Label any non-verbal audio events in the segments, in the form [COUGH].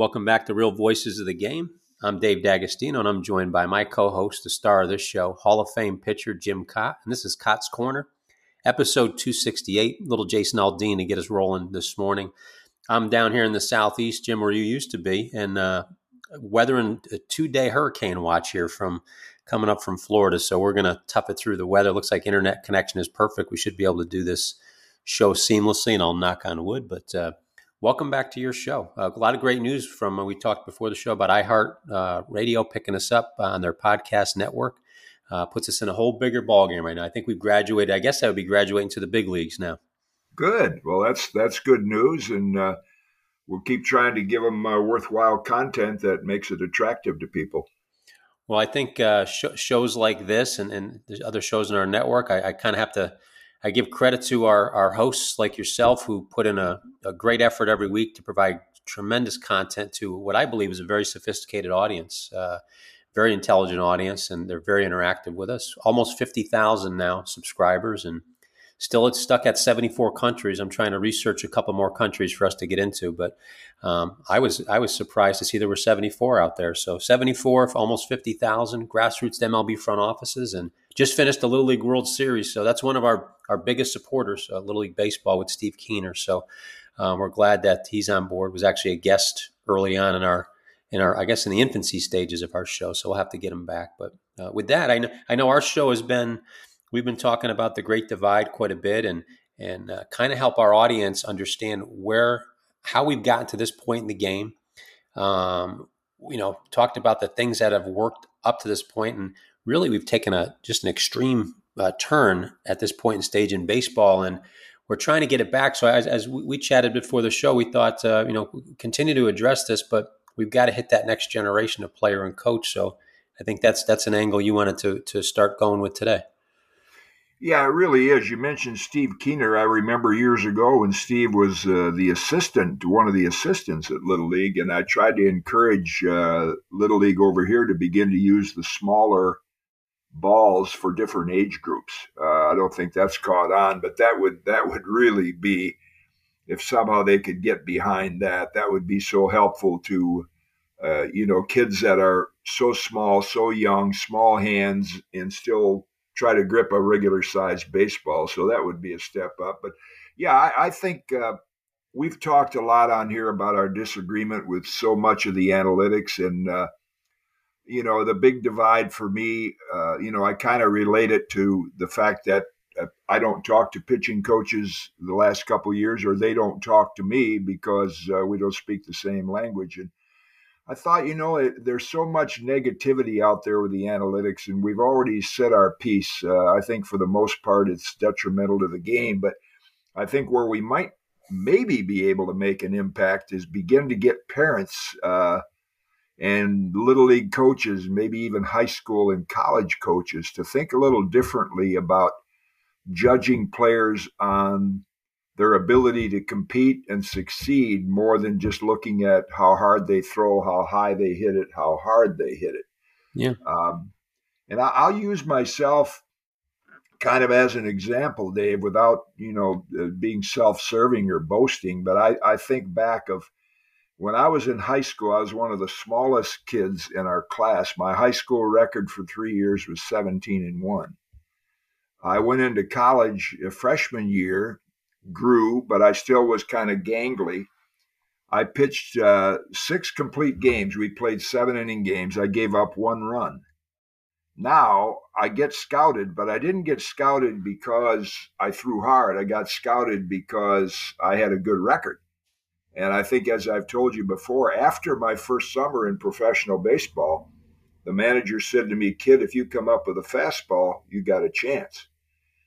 Welcome back to Real Voices of the Game. I'm Dave D'Agostino, and I'm joined by my co-host, the star of this show, Hall of Fame pitcher Jim Kaat, and this is Kaat's Korner, episode 268. Little Jason Aldean to get us rolling this morning. I'm down here in the southeast, Jim, where you used to be, and uh, weathering a two-day hurricane watch here from coming up from Florida. So we're going to tough it through the weather. Looks like internet connection is perfect. We should be able to do this show seamlessly, and I'll knock on wood, but. Uh, welcome back to your show. Uh, a lot of great news from uh, we talked before the show about iHeart uh, Radio picking us up on their podcast network. Uh, puts us in a whole bigger ballgame right now. I think we've graduated. I guess I would be graduating to the big leagues now. Good. Well, that's that's good news, and uh, we'll keep trying to give them uh, worthwhile content that makes it attractive to people. Well, I think sh- shows like this and, and other shows in our network, I, I kind of have to I give credit to our, our hosts like yourself who put in a, a, great effort every week to provide tremendous content to what I believe is a very sophisticated audience, uh, very intelligent audience, and they're very interactive with us. Almost 50,000 now subscribers, and still it's stuck at 74 countries. I'm trying to research a couple more countries for us to get into, but um, I was I was surprised to see there were 74 out there. So 74, almost 50,000 grassroots MLB front offices, and just finished the Little League World Series. So that's one of our our biggest supporters, uh, Little League Baseball with Steve Keener. So um, we're glad that he's on board. Was actually a guest early on in our in our I guess in the infancy stages of our show. So we'll have to get him back. But uh, with that, I know I know our show has been we've been talking about the Great Divide quite a bit and and uh, kind of help our audience understand where how we've gotten to this point in the game. Um, you know, talked about the things that have worked up to this point, and really we've taken a just an extreme uh, turn at this point in stage in baseball, and we're trying to get it back. So as, as we chatted before the show, we thought uh, you know continue to address this, but we've got to hit that next generation of player and coach. So I think that's that's an angle you wanted to to start going with today. Yeah, it really is. You mentioned Steve Keener. I remember years ago when Steve was uh, the assistant, one of the assistants at Little League, and I tried to encourage uh, Little League over here to begin to use the smaller balls for different age groups. Uh, I don't think that's caught on, but that would that would really be if somehow they could get behind that. That would be so helpful to uh, you know kids that are so small, so young, small hands, and still try to grip a regular sized baseball. So that would be a step up. But yeah, I, I think. Uh, we've talked a lot on here about our disagreement with so much of the analytics, and uh, you know, the big divide for me, uh, you know, I kind of relate it to the fact that uh, I don't talk to pitching coaches the last couple years, or they don't talk to me because uh, we don't speak the same language. And I thought, you know, it, there's so much negativity out there with the analytics, and we've already said our piece. Uh, I think for the most part, it's detrimental to the game, but I think where we might maybe be able to make an impact is begin to get parents uh, and little league coaches, maybe even high school and college coaches, to think a little differently about judging players on their ability to compete and succeed more than just looking at how hard they throw, how high they hit it, how hard they hit it. Yeah. Um, and I, will use myself kind of as an example, Dave, without you know uh, being self-serving or boasting. But I, I think back of when I was in high school, I was one of the smallest kids in our class. My high school record for three years was 17 and 1. I went into college a freshman year, grew, but I still was kind of gangly. I pitched uh, six complete games. We played seven inning games. I gave up one run. Now I get scouted, but I didn't get scouted because I threw hard. I got scouted because I had a good record. And I think, as I've told you before, after my first summer in professional baseball, the manager said to me, Kid, if you come up with a fastball, you got a chance.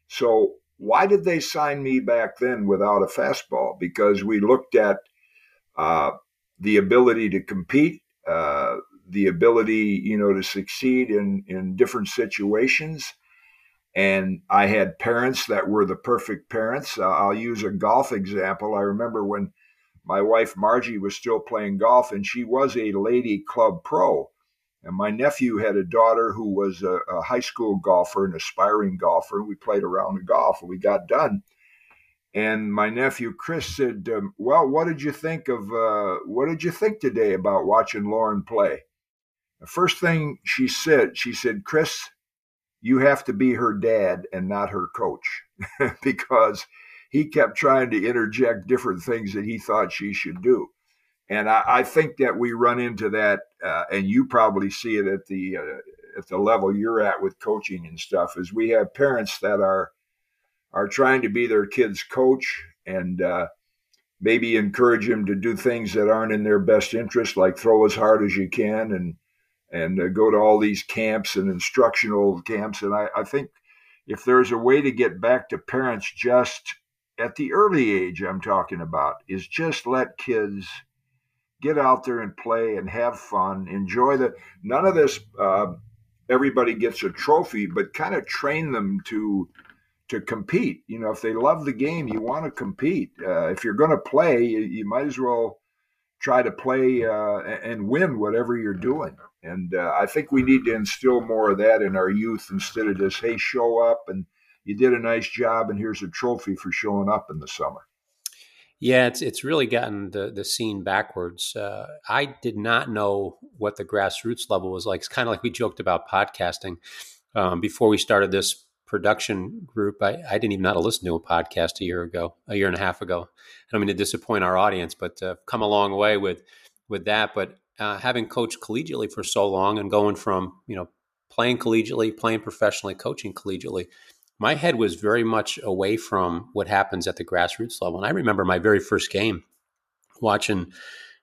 So, why did they sign me back then without a fastball? Because we looked at uh, the ability to compete, uh, the ability, you know, to succeed in in different situations. And I had parents that were the perfect parents. Uh, I'll use a golf example. I remember when my wife Margie was still playing golf, and she was a lady club pro. And my nephew had a daughter who was a, a high school golfer, an aspiring golfer. And We played around the golf, and we got done. And my nephew Chris said, um, "Well, what did you think of uh, what did you think today about watching Lauren play?" The first thing she said, she said, "Chris, you have to be her dad and not her coach," [LAUGHS] because he kept trying to interject different things that he thought she should do. And I, I think that we run into that, uh, and you probably see it at the uh, at the level you're at with coaching and stuff. Is we have parents that are are trying to be their kid's coach and uh, maybe encourage them to do things that aren't in their best interest, like throw as hard as you can and and uh, go to all these camps and instructional camps. And I, I think if there's a way to get back to parents just at the early age I'm talking about, is just let kids get out there and play and have fun, enjoy the none of this. Uh, everybody gets a trophy, but kind of train them to to compete. You know, if they love the game, you want to compete. Uh, if you're going to play, you, you, might as well try to play uh, and win whatever you're doing. And uh, I think we need to instill more of that in our youth instead of just, hey, show up and you did a nice job and here's a trophy for showing up in the summer. Yeah, it's it's really gotten the the scene backwards. Uh, I did not know what the grassroots level was like. It's kind of like we joked about podcasting um, before we started this production group. I, I didn't even know how to listen to a podcast a year ago, a year and a half ago. I don't mean to disappoint our audience, but uh, come a long way with with that. But uh, having coached collegiately for so long and going from you know playing collegiately, playing professionally, coaching collegiately, my head was very much away from what happens at the grassroots level. And I remember my very first game watching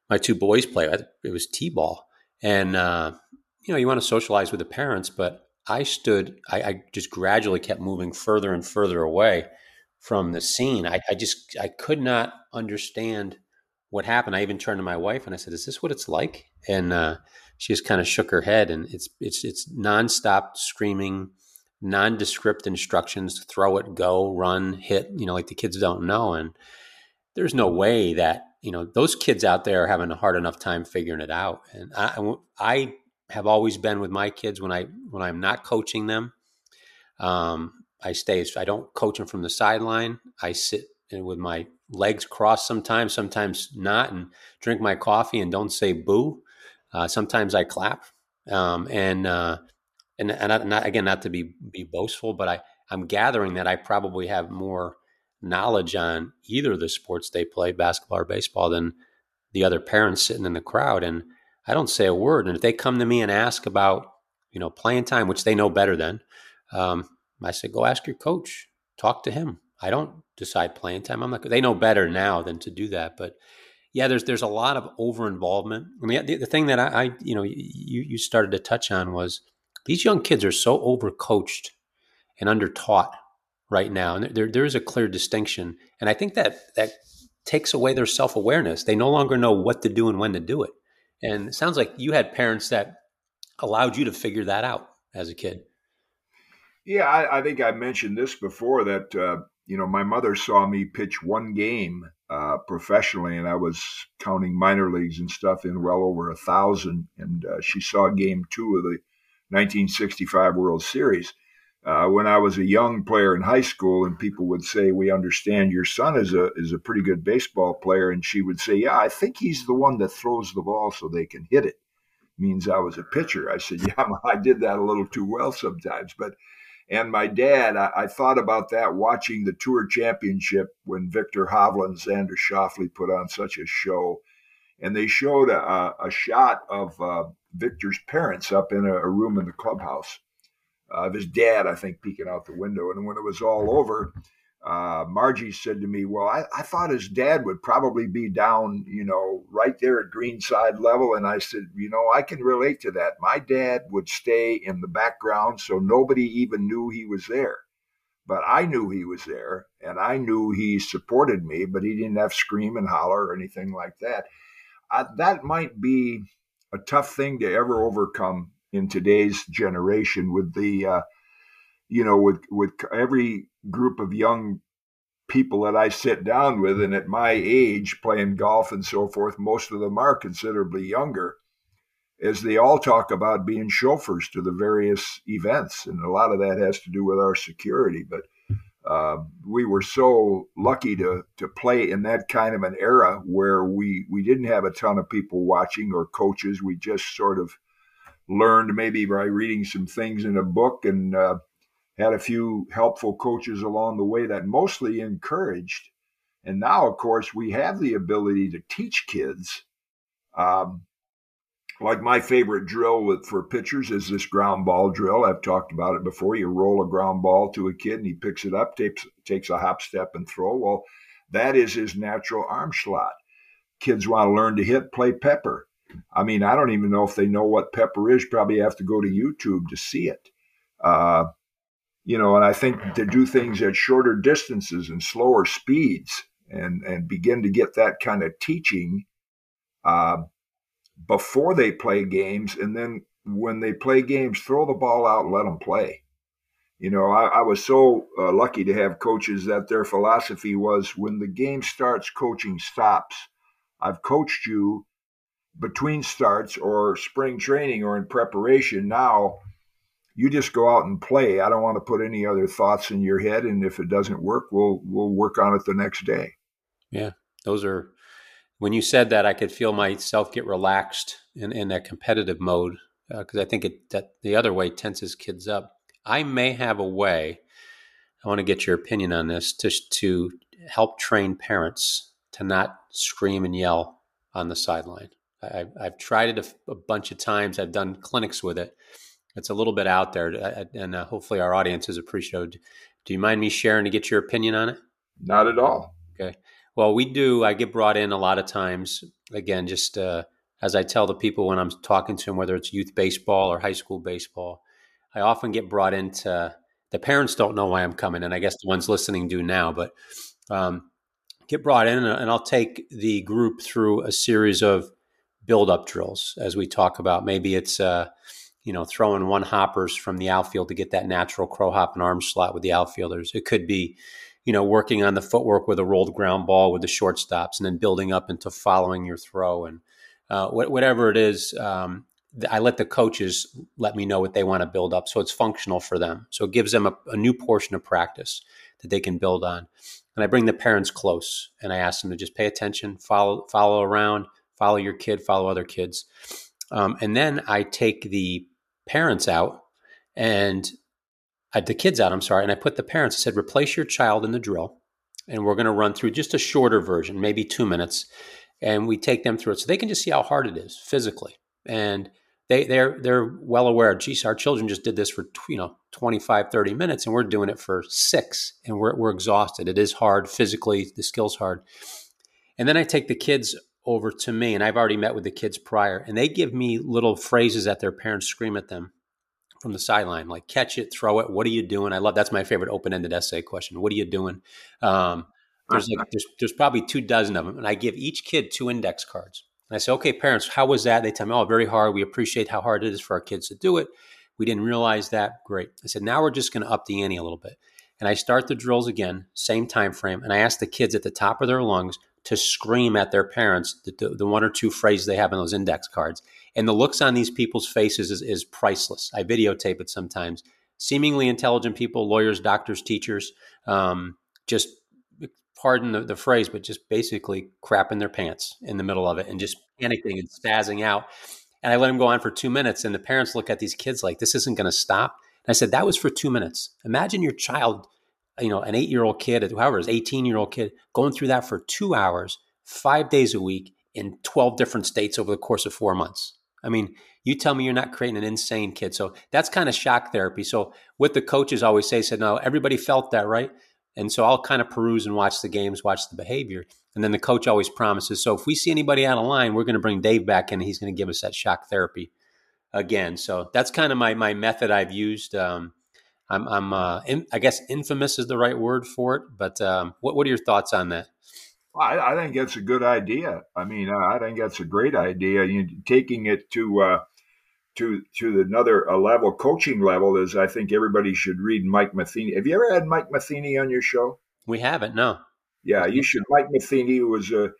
my two boys play. It was t-ball, and uh, you know you want to socialize with the parents, but I stood, I, I, just gradually kept moving further and further away from the scene. I, I, just, I could not understand what happened. I even turned to my wife and I said, "Is this what it's like?" And uh, she just kind of shook her head. And it's, it's, it's nonstop screaming, nondescript instructions: throw it, go, run, hit. You know, like the kids don't know. And there's no way that you know those kids out there are having a hard enough time figuring it out. And I, I have always been with my kids when I when I'm not coaching them. Um, I stay. I don't coach them from the sideline. I sit with my legs crossed sometimes, sometimes not, and drink my coffee and don't say boo. Uh, sometimes I clap, um, and uh, and and not, again not to be be boastful, but I I'm gathering that I probably have more knowledge on either the sports they play, basketball or baseball, than the other parents sitting in the crowd, and I don't say a word. And if they come to me and ask about, you know, playing time, which they know better than, um, I say, go ask your coach, talk to him. I don't decide playing time. I'm not. They know better now than to do that. But yeah, there's there's a lot of over involvement. I mean, the, the thing that I, I, you know you you started to touch on was these young kids are so overcoached and undertaught right now, and there there is a clear distinction. And I think that that takes away their self awareness. They no longer know what to do and when to do it. And it sounds like you had parents that allowed you to figure that out as a kid. Yeah, I, I think I mentioned this before that, uh, you know, my mother saw me pitch one game uh, professionally, and I was counting minor leagues and stuff in well over a thousand. And uh, she saw game two of the 1965 World Series uh, when I was a young player in high school, and people would say, "We understand your son is a is a pretty good baseball player," and she would say, "Yeah, I think he's the one that throws the ball so they can hit it." Means I was a pitcher. I said, [LAUGHS] "Yeah, I did that a little too well sometimes," but. And my dad, I, I thought about that watching the Tour Championship when Viktor Hovland, Xander Schauffele put on such a show, and they showed a, a shot of uh, Viktor's parents up in a, a room in the clubhouse uh, of his dad, I think, peeking out the window. And when it was all over, uh, Margie said to me, Well, I, I, thought his dad would probably be down, you know, right there at Greenside level. And I said, You know, I can relate to that. My dad would stay in the background so nobody even knew he was there. But I knew he was there and I knew he supported me, but he didn't have scream and holler or anything like that. That might be a tough thing to ever overcome in today's generation with the uh, you know with with every group of young people that I sit down with and at my age playing golf and so forth most of them are considerably younger as they all talk about being chauffeurs to the various events and a lot of that has to do with our security but uh, we were so lucky to to play in that kind of an era where we we didn't have a ton of people watching or coaches. We just sort of learned maybe by reading some things in a book and uh, had a few helpful coaches along the way that mostly encouraged. And now, of course, we have the ability to teach kids. Um, like my favorite drill with, for pitchers is this ground ball drill. I've talked about it before. You roll a ground ball to a kid and he picks it up, takes, takes a hop step and throw. Well, that is his natural arm slot. Kids want to learn to hit, play pepper. I mean, I don't even know if they know what pepper is. Probably have to go to YouTube to see it. Uh, you know, and I think to do things at shorter distances and slower speeds and, and begin to get that kind of teaching uh, before they play games, and then when they play games, throw the ball out and let them play. You know, I, I was so uh, lucky to have coaches that their philosophy was when the game starts, coaching stops. I've coached you between starts or spring training or in preparation. Now you just go out and play. I don't want to put any other thoughts in your head, and if it doesn't work, we'll we'll work on it the next day. Yeah, those are when you said that, I could feel myself get relaxed in, in that competitive mode because uh, I think it, that the other way tenses kids up. I may have a way. I want to get your opinion on this to to help train parents to not scream and yell on the sideline. I, have tried it a, a, bunch of times. I've done clinics with it. It's a little bit out there, and uh, hopefully our audience is appreciative. Do you mind me sharing to get your opinion on it? Not at all. Okay. Well, we do. I get brought in a lot of times. Again, just uh, as I tell the people when I'm talking to them, whether it's youth baseball or high school baseball, I often get brought into. The parents don't know why I'm coming, and I guess the ones listening do now. But um, get brought in, and I'll take the group through a series of build-up drills as we talk about. Maybe it's uh, you know throwing one hoppers from the outfield to get that natural crow hop and arm slot with the outfielders. It could be you know, working on the footwork with a rolled ground ball with the shortstops, and then building up into following your throw and uh, whatever it is. Um, I let the coaches let me know what they want to build up, so it's functional for them. So it gives them a, a new portion of practice that they can build on. And I bring the parents close, and I ask them to just pay attention, follow follow around, follow your kid, follow other kids, um, and then I take the parents out and I, the kids out, I'm sorry, and I put the parents, I said, replace your child in the drill. And we're going to run through just a shorter version, maybe two minutes. And we take them through it so they can just see how hard it is physically. And they, they're, they're well aware, geez, our children just did this for, you know, 25, 30 minutes and we're doing it for six and we're, we're exhausted. It is hard physically, the skill's hard. And then I take the kids over to me and I've already met with the kids prior and they give me little phrases that their parents scream at them from the sideline, like catch it, throw it. What are you doing? I love that's my favorite open-ended essay question. What are you doing? Um, there's like there's, there's probably two dozen of them, and I give each kid two index cards. And I say, okay, parents, how was that? They tell me, oh, very hard. We appreciate how hard it is for our kids to do it. We didn't realize that. Great. I said, now we're just going to up the ante a little bit. And I start the drills again, same time frame, and I ask the kids at the top of their lungs to scream at their parents the, the, the one or two phrases they have in those index cards. And the looks on these people's faces is, is priceless. I videotape it sometimes. Seemingly intelligent people, lawyers, doctors, teachers, um, just pardon the, the, phrase, but just basically crapping their pants in the middle of it and just panicking and spazzing out. And I let them go on for two minutes, and the parents look at these kids like, this isn't going to stop. And I said, that was for two minutes. Imagine your child, you know, an eight year old kid, whoever is 18 year old kid, going through that for two hours, five days a week in 12 different states over the course of four months. I mean, you tell me you're not creating an insane kid. So that's kind of shock therapy. So what the coaches always say said, no, everybody felt that, right? And so I'll kind of peruse and watch the games, watch the behavior. And then the coach always promises, so if we see anybody out of line, we're going to bring Dave back in and he's going to give us that shock therapy again. So that's kind of my, my method I've used. Um, I'm, I'm uh, in, I guess infamous is the right word for it, but um, what, what are your thoughts on that? I, I, think that's a good idea. I mean, I think that's a great idea. You taking it to uh, to to another a level, coaching level, is I think everybody should read Mike Matheny. Have you ever had Mike Matheny on your show? We haven't. No. Yeah, you should. Mike Matheny was a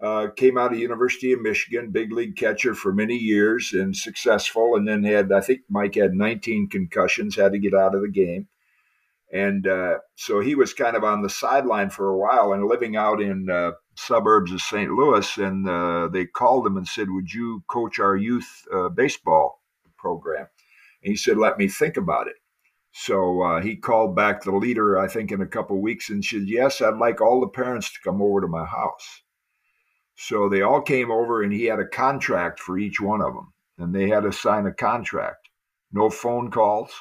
uh, came out of University of Michigan, big league catcher for many years and successful, and then had I think Mike had 19 concussions, had to get out of the game. And uh, so he was kind of on the sideline for a while and living out in uh, suburbs of St. Louis. And uh, they called him and said, Would you coach our youth uh, baseball program? And he said, Let me think about it. So uh, he called back the leader, I think, in a couple weeks and said, Yes, I'd like all the parents to come over to my house. So they all came over and he had a contract for each one of them. And they had to sign a contract. No phone calls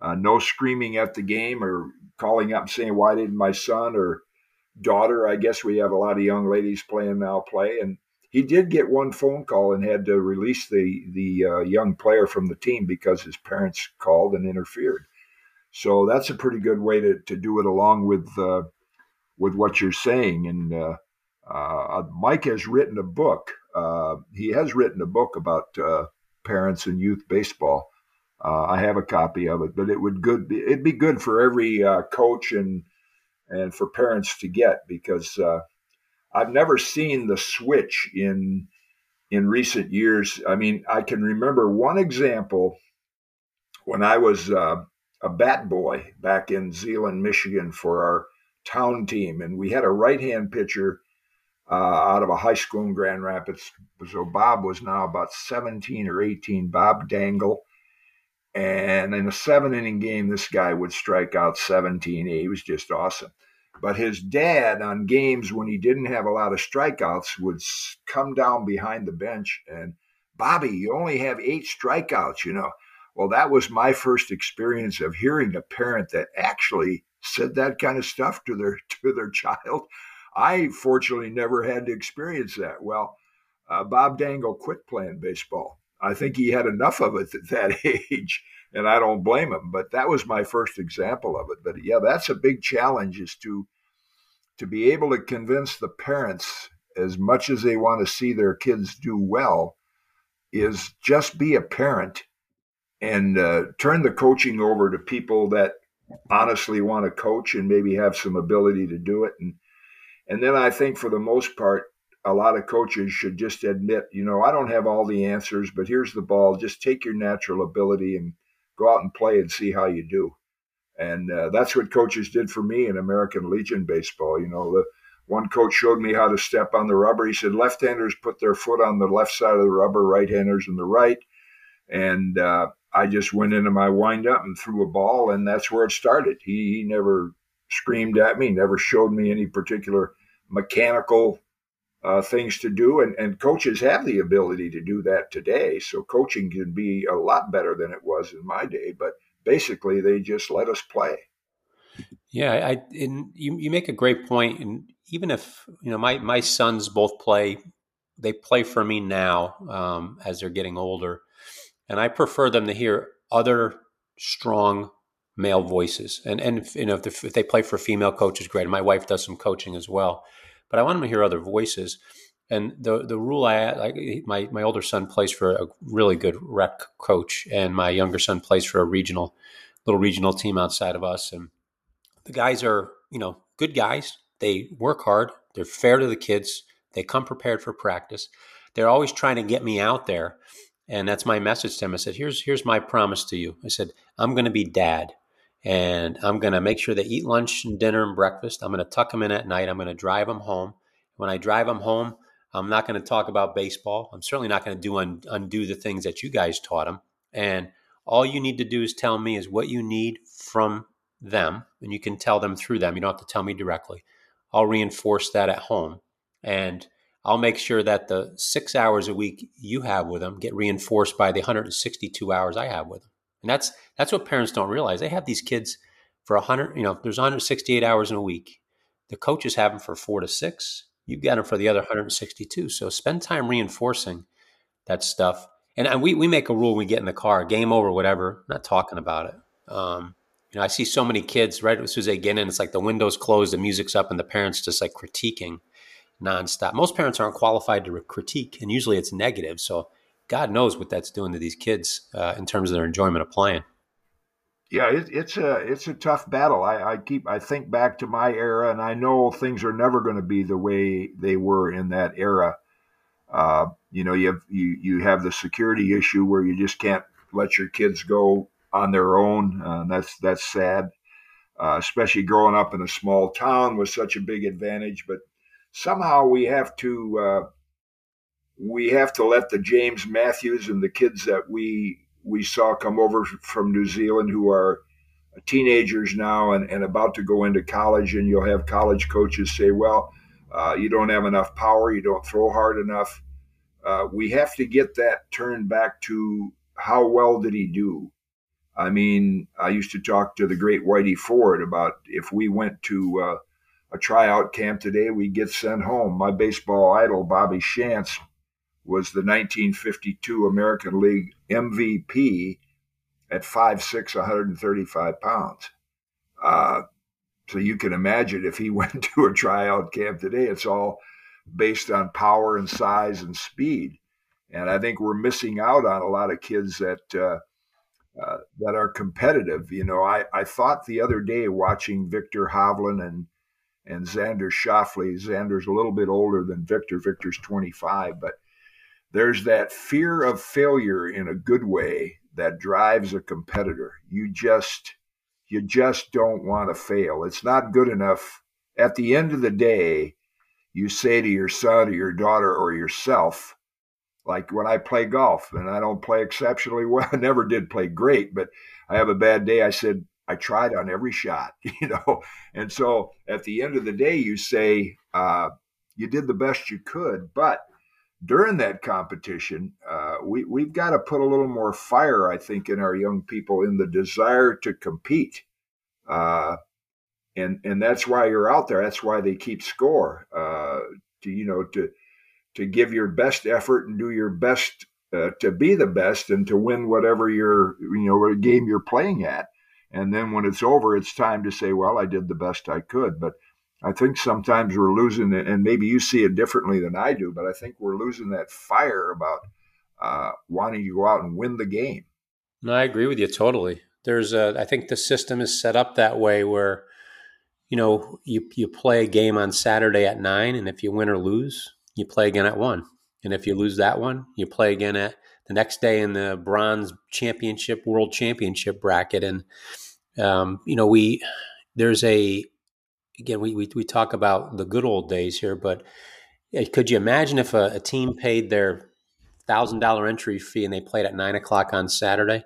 uh, no screaming at the game or calling up and saying, why didn't my son or daughter, I guess we have a lot of young ladies playing now, play. And he did get one phone call and had to release the, the uh, young player from the team because his parents called and interfered. So that's a pretty good way to, to do it along with, uh, with what you're saying. And uh, uh, Mike has written a book. Uh, he has written a book about parents and youth baseball uh, I have a copy of it, but it would good be, it'd be good for every uh, coach and and for parents to get because uh, I've never seen the switch in in recent years. I mean, I can remember one example when I was uh, a bat boy back in Zeeland, Michigan, for our town team, and we had a right hand pitcher. Uh, out of a high school in Grand Rapids. So Bob was now about 17 or 18, Bob Dangle and in a seven inning game, this guy would strike out 17. He was just awesome. But his dad, on games when he didn't have a lot of strikeouts, would come down behind the bench and, Bobby, you only have eight strikeouts, you know. Well, that was my first experience of hearing a parent that actually said that kind of stuff to their [LAUGHS] to their child. I fortunately never had to experience that. Well, uh, Bob Dangle quit playing baseball I think he had enough of it [LAUGHS] at that age, and I don't blame him. But that was my first example of it. But yeah, that's a big challenge is to to be able to convince the parents as much as they want to see their kids do well is just be a parent and uh, turn the coaching over to people that honestly want to coach and maybe have some ability to do it and and then I think for the most part a lot of coaches should just admit, you know, I don't have all the answers, but here's the ball. Just take your natural ability and go out and play and see how you do. And uh, that's what coaches did for me in American Legion baseball. You know, the one coach showed me how to step on the rubber. He said left-handers put their foot on the left side of the rubber, right-handers on the right. And uh, I just went into my windup and threw a ball, and that's where it started. He, he never screamed at me, never showed me any particular mechanical uh, things to do, and, and coaches have the ability to do that today. So coaching can be a lot better than it was in my day, but basically they just let us play. Yeah, I and you you make a great point, and even if you know my my sons both play, they play for me now um, as they're getting older, and I prefer them to hear other strong male voices, and and you know if, if they play for female coaches, great. My wife does some coaching as well but I want them to hear other voices. And the the rule I my my older son plays for a really good rec coach, and my younger son plays for a regional little regional team outside of us. And the guys are you know good guys. They work hard. They're fair to the kids. They come prepared for practice. They're always trying to get me out there. And that's my message to them. I said, here's here's my promise to you. I said, I'm going to be dad and I'm going to make sure they eat lunch and dinner and breakfast. I'm going to tuck them in at night. I'm going to drive them home. When I drive them home, I'm not going to talk about baseball. I'm certainly not going to do un- undo the things that you guys taught them. And all you need to do is tell me is what you need from them, and you can tell them through them. You don't have to tell me directly. I'll reinforce that at home, and I'll make sure that the six hours a week you have with them get reinforced by the 162 hours I have with them. And that's that's what parents don't realize. They have these kids for 100, you know, there's 168 hours in a week. The coaches have them for 4 to 6. You've got them for the other 162. So spend time reinforcing that stuff. And, and we we make a rule when we get in the car, game over, whatever, not talking about it. Um, you know, I see so many kids right as soon as they get in, it's like the windows closed, the music's up, and the parents just like critiquing. nonstop. Most parents aren't qualified to critique, and usually it's negative. So God knows what that's doing to these kids uh, in terms of their enjoyment of playing. Yeah, it, it's a it's a tough battle. I, I keep I think back to my era, and I know things are never going to be the way they were in that era. Uh, you know, you have you you have the security issue where you just can't let your kids go on their own. Uh, that's that's sad, uh, especially growing up in a small town was such a big advantage. But somehow we have to uh, we have to let the James Matthews and the kids that we we saw come over from New Zealand who are teenagers now and, and about to go into college, and you'll have college coaches say, well, uh, you don't have enough power, you don't throw hard enough. Uh, we have to get that turned back to how well did he do? I mean, I used to talk to the great Whitey Ford about if we went to uh, a tryout camp today, we'd get sent home. My baseball idol, Bobby Shantz, was the 1952 American League MVP at 5'6, 135 pounds. Uh, so you can imagine if he [LAUGHS] went to a tryout camp today, it's all based on power and size and speed. And I think we're missing out on a lot of kids that uh, uh, that are competitive. You know, I, I thought the other day watching Viktor Hovland and and Xander Schauffele. Xander's a little bit older than Viktor. Viktor's 25, but there's that fear of failure in a good way that drives a competitor. You just you just don't want to fail. It's not good enough. At the end of the day, you say to your son or your daughter or yourself, like when I play golf and I don't play exceptionally well, [LAUGHS] I never did play great, but I have a bad day. I said, I tried on every shot, [LAUGHS] you know. And so at the end of the day, you say, uh, you did the best you could, but during that competition, uh, we, we've got to put a little more fire, I think, in our young people in the desire to compete. Uh, and, and that's why you're out there. That's why they keep score, uh, to, you know, to, to give your best effort and do your best uh, to be the best and to win whatever your, you know, game you're playing at. And then when it's over, it's time to say, well, I did the best I could. But I think sometimes we're losing it, and maybe you see it differently than I do, but I think we're losing that fire about uh, wanting to go out and win the game. No, I agree with you totally. There's a, I think the system is set up that way where, you know, you you play a game on Saturday at nine, and if you win or lose, you play again at one, and if you lose that one, you play again at the next day in the bronze championship, world championship bracket, and um, you know, we there's a again, we, we, we talk about the good old days here, but could you imagine if a, a team paid their thousand dollar entry fee and they played at nine o'clock on Saturday,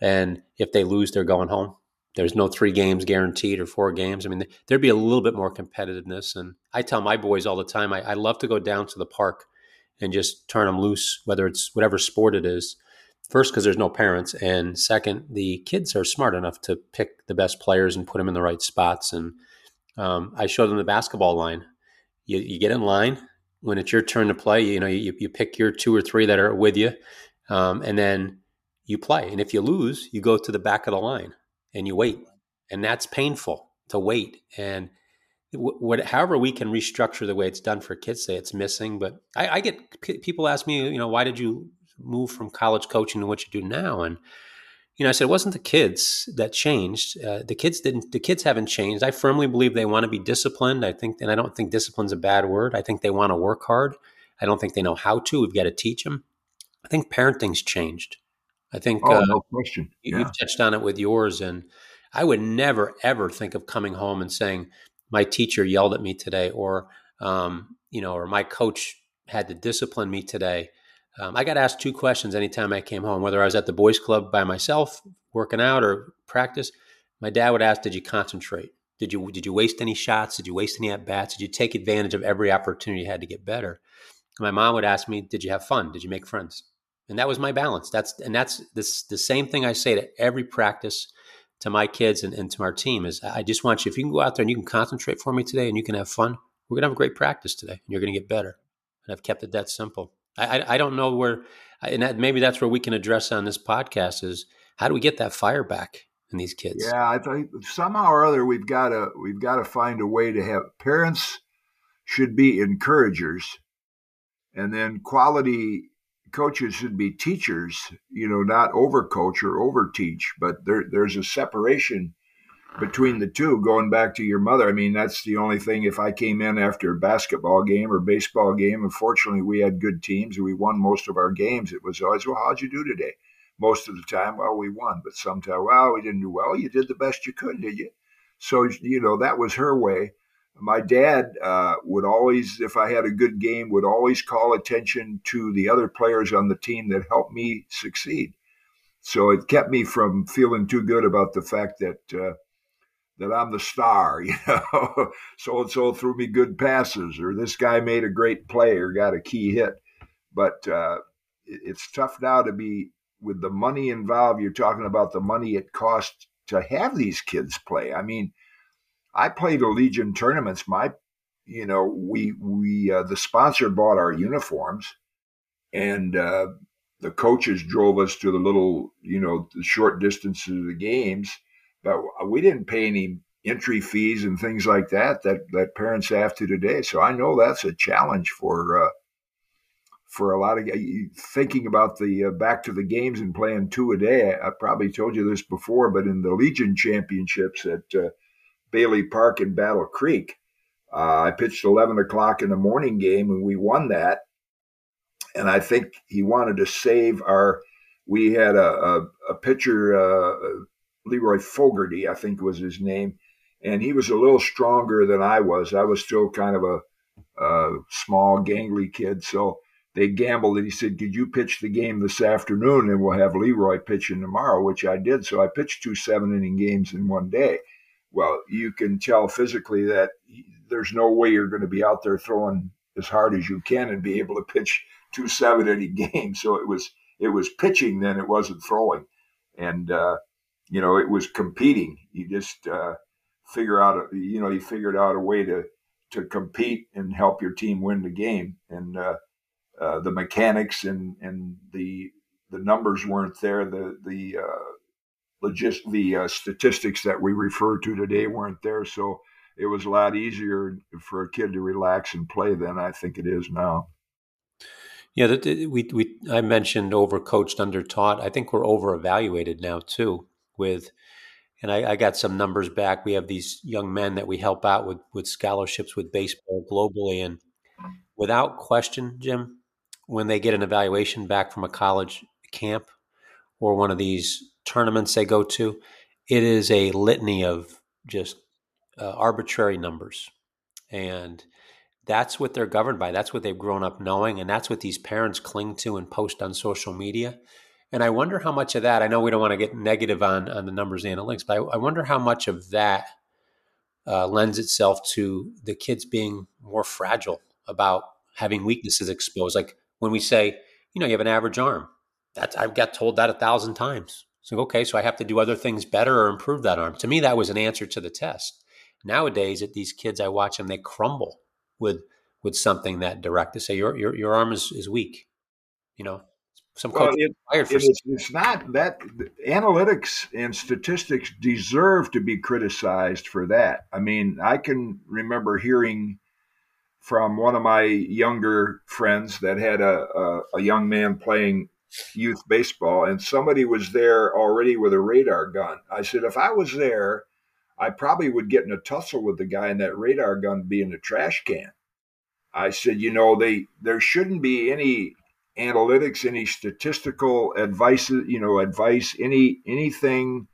and if they lose, they're going home. There's no three games guaranteed or four games. I mean, there'd be a little bit more competitiveness. And I tell my boys all the time, I, I love to go down to the park and just turn them loose, whether it's whatever sport it is. First, because there's no parents, and second, the kids are smart enough to pick the best players and put them in the right spots. And um, I showed them the basketball line. You, you, get in line when it's your turn to play. You know, you, you pick your two or three that are with you, um, and then you play. And if you lose, you go to the back of the line and you wait, and that's painful to wait. And what, however we can restructure the way it's done for kids, say it's missing. But I, I get people ask me, you know, why did you move from college coaching to what you do now? And you know, I said it wasn't the kids that changed. Uh, the kids didn't. The kids haven't changed. I firmly believe they want to be disciplined. I think, and I don't think discipline's a bad word. I think they want to work hard. I don't think they know how to. We've got to teach them. I think parenting's changed. I think oh, uh, no question. Yeah. You've touched on it with yours, and I would never ever think of coming home and saying my teacher yelled at me today, or um, you know, or my coach had to discipline me today. Um, I got asked two questions anytime I came home, whether I was at the boys' club by myself, working out or practice. My dad would ask, "Did you concentrate? Did you did you waste any shots? Did you waste any at bats? Did you take advantage of every opportunity you had to get better?" my mom would ask me, "Did you have fun? Did you make friends?" And that was my balance. That's and that's this the same thing I say to every practice to my kids and, and to our team is I just want you if you can go out there and you can concentrate for me today and you can have fun, we're gonna have a great practice today and you're gonna get better. And I've kept it that simple. I, I don't know where, and that, maybe that's where we can address on this podcast is how do we get that fire back in these kids? Yeah, I think somehow or other we've got to we've got to find a way to have parents should be encouragers, and then quality coaches should be teachers. You know, not overcoach or overteach, but there, there's a separation between the two. Going back to your mother, I mean, that's the only thing. If I came in after a basketball game or baseball game, unfortunately, we had good teams and we won most of our games. It was always, well, how'd you do today? Most of the time, well, we won, but sometimes, well, we didn't do well. You did the best you could, did you? So, you know, that was her way. My dad uh, would always, if I had a good game, would always call attention to the other players on the team that helped me succeed. So it kept me from feeling too good about the fact that uh, that I'm the star, [LAUGHS] you know. so and so threw me good passes, or this guy made a great play, or got a key hit. But uh, it's tough now to be with the money involved. You're talking about the money it costs to have these kids play. I mean, I played a Legion tournaments. My, you know, we we uh, the sponsor bought our uniforms, and uh, the coaches drove us to the little, you know, the short distances of the games but we didn't pay any entry fees and things like that that that parents have to today. So I know that's a challenge for uh, for a lot of thinking about the uh, back to the games and playing two a day. I, I, probably told you this before, but in the Legion Championships at uh, Bailey Park in Battle Creek, uh, I pitched eleven o'clock in the morning game and we won that. And I think he wanted to save our. We had a, a, a pitcher uh, Leroy Fogarty, I think was his name, and he was a little stronger than I was. I was still kind of a, a small, gangly kid, so they gambled and he said, Could you pitch the game this afternoon and we'll have Leroy pitching tomorrow, which I did. So I pitched two seven inning games in one day. Well, you can tell physically that there's no way you're going to be out there throwing as hard as you can and be able to pitch two seven inning [LAUGHS] games. So it was it was pitching then, it wasn't throwing. And uh, you know, it was competing. You just uh, figure out, a, you know, you figured out a way to to compete and help your team win the game. And uh, uh, the mechanics and and the the numbers weren't there. The the uh, the uh, statistics that we refer to today weren't there. So it was a lot easier for a kid to relax and play than I think it is now. Yeah, we we I mentioned overcoached, undertaught. I think we're over evaluated now too with and I, I, got some numbers back. We have these young men that we help out with with scholarships with baseball globally, and without question, Jim, when they get an evaluation back from a college camp or one of these tournaments they go to, it is a litany of just uh, arbitrary numbers, and that's what they're governed by. That's what they've grown up knowing, and that's what these parents cling to and post on social media. And I wonder how much of that, I know we don't want to get negative on, on the numbers and analytics, but I, I wonder how much of that uh, lends itself to the kids being more fragile about having weaknesses exposed. Like when we say, you know, you have an average arm, that's, I've got told that a thousand times. So, okay, so I have to do other things better or improve that arm. To me, that was an answer to the test. Nowadays, at these kids, I watch them, they crumble with with something that direct to say your your, your arm is, is weak. You know, some well, it, it is, it's not that analytics and statistics deserve to be criticized for that. I mean, I can remember hearing from one of my younger friends that had a, a, a young man playing youth baseball, and somebody was there already with a radar gun. I said, if I was there, I probably would get in a tussle with the guy, and that radar gun be in the trash can. I said, you know, they there shouldn't be any analytics, any statistical advice, you know, advice, any anything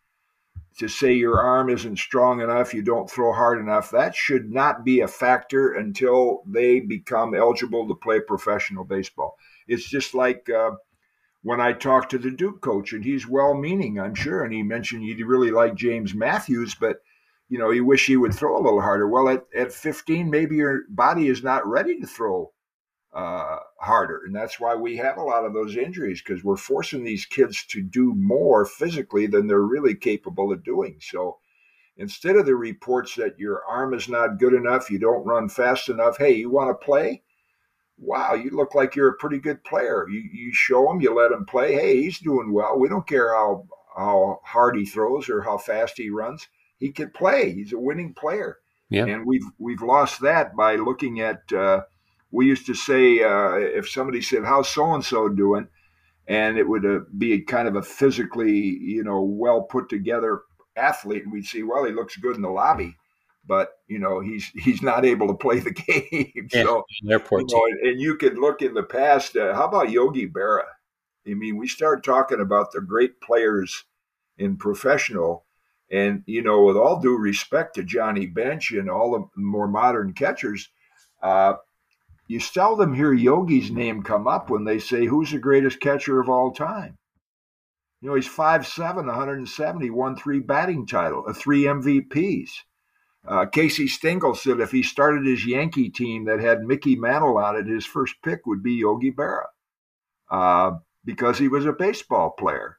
to say your arm isn't strong enough, you don't throw hard enough, that should not be a factor until they become eligible to play professional baseball. It's just like uh, when I talked to the Duke coach, and he's well meaning, I'm sure, and he mentioned he really liked James Matthews, but you know, you wish he would throw a little harder. Well, at, at 15, maybe your body is not ready to throw uh, harder. And that's why we have a lot of those injuries because we're forcing these kids to do more physically than they're really capable of doing. So instead of the reports that your arm is not good enough, you don't run fast enough, hey, you want to play? Wow, you look like you're a pretty good player. You, you show him, you let him play. Hey, he's doing well. We don't care how, how hard he throws or how fast he runs. He can play. He's a winning player. Yeah. And we've we've lost that by looking at. Uh, we used to say uh, if somebody said, "How's so and so doing?" and it would uh, be kind of a physically, you know, well put together athlete, and we'd see, well, he looks good in the lobby, but you know, he's he's not able to play the [LAUGHS] game. Yeah, so, airport you know, and, and, you could look in the past. Uh, how about Yogi Berra? I mean, we start talking about the great players in professional, and you know, with all due respect to Johnny Bench and all the more modern catchers. Uh, you seldom hear Yogi's name come up when they say who's the greatest catcher of all time. You know, he's 5'7, 170, won three batting title, uh, three MVPs. Uh, Casey Stengel said if he started his Yankee team that had Mickey Mantle on it, his first pick would be Yogi Berra uh, because he was a baseball player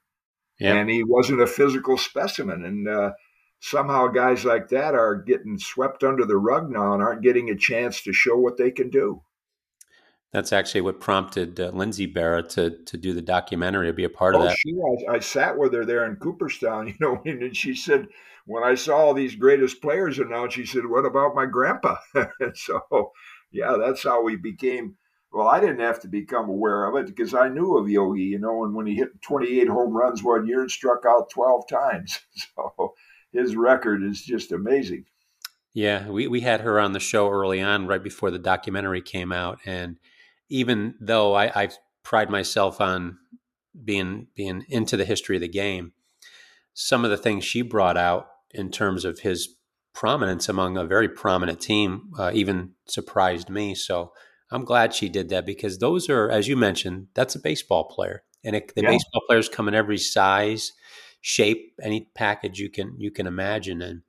and he wasn't a physical specimen. And uh, somehow guys like that are getting swept under the rug now and aren't getting a chance to show what they can do. That's actually what prompted uh, Lindsey Berra to to do the documentary to be a part oh, of that. She, I, I, sat with her there in Cooperstown, [LAUGHS] you know, and she said, when I saw all these greatest players announced, she said, "What about my grandpa?" and [LAUGHS] so, yeah, that's how we became. Well, I didn't have to become aware of it because I knew of Yogi, you know, and when he hit 28 home runs one year and struck out 12 times, [LAUGHS] so his record is just amazing. Yeah, we, we had her on the show early on, right before the documentary came out, and even though I, I pride myself on being being into the history of the game, some of the things she brought out in terms of his prominence among a very prominent team uh, even surprised me. So I'm glad she did that because those are, as you mentioned, that's a baseball player, and it, the yeah. baseball players come in every size, shape, any package you can you can imagine. And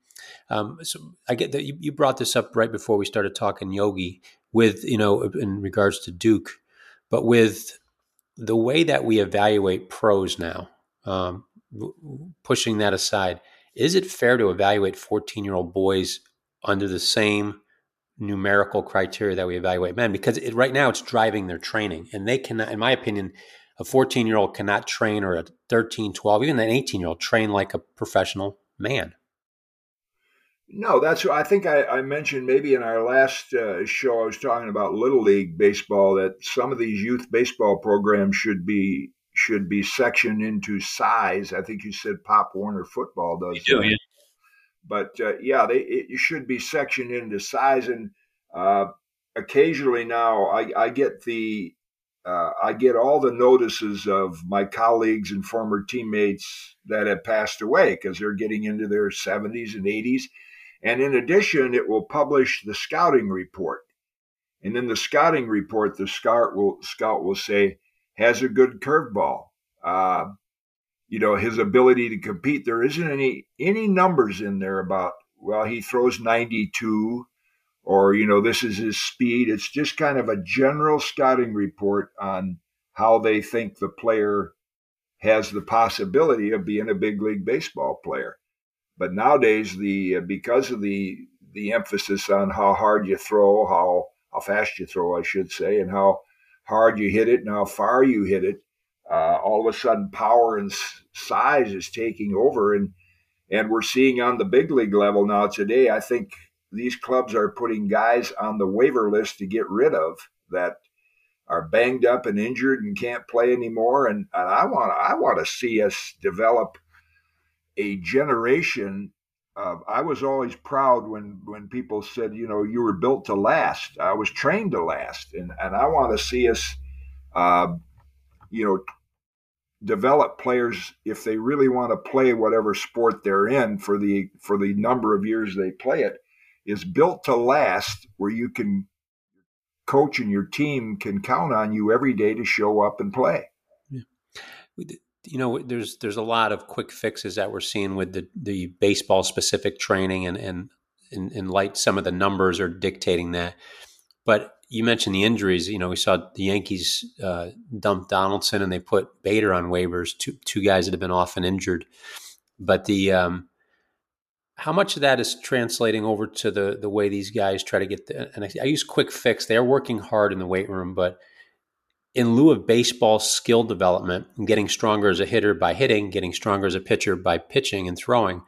um, so I get that you, you brought this up right before we started talking yogi with you know in regards to Duke, but with the way that we evaluate pros now, um, pushing that aside, is it fair to evaluate 14 year old boys under the same numerical criteria that we evaluate men? Because it, right now it's driving their training, and they cannot, in my opinion, a 14 year old cannot train or a 13, 12, even an 18 year old train like a professional man. No, that's I think I, I mentioned maybe in our last uh, show I was talking about little league baseball that some of these youth baseball programs should be should be sectioned into size. I think you said Pop Warner football does. You do, yeah. But uh, yeah, they it should be sectioned into size. And uh, occasionally now, I, I get the uh, I get all the notices of my colleagues and former teammates that have passed away because they're getting into their 70s and 80s and in addition, it will publish the scouting report. And in the scouting report, the scout will, scout will say, has a good curveball. Uh, you know, his ability to compete. There isn't any any numbers in there about, well, he throws 92 or, you know, this is his speed. It's just kind of a general scouting report on how they think the player has the possibility of being a big league baseball player. But nowadays, the uh, because of the the emphasis on how hard you throw, how how fast you throw, I should say, and how hard you hit it and how far you hit it, uh, all of a sudden power and size is taking over, and and we're seeing on the big league level now today. I think these clubs are putting guys on the waiver list to get rid of that are banged up and injured and can't play anymore. And, and I want I want to see us develop a generation of, I was always proud when, when people said, you know, you were built to last. I was trained to last. And, and I want to see us, uh, you know, develop players if they really want to play whatever sport they're in for the for the number of years they play it is built to last where you can coach and your team can count on you every day to show up and play. Yeah you know, there's there's a lot of quick fixes that we're seeing with the the baseball specific training, and and in, in light some of the numbers are dictating that. But you mentioned the injuries. You know, we saw the Yankees uh, dump Donaldson, and they put Bader on waivers. Two two guys that have been often injured. But the um, how much of that is translating over to the the way these guys try to get the and I, I use quick fix. They are working hard in the weight room, but in lieu of baseball skill development and getting stronger as a hitter by hitting, getting stronger as a pitcher by pitching and throwing,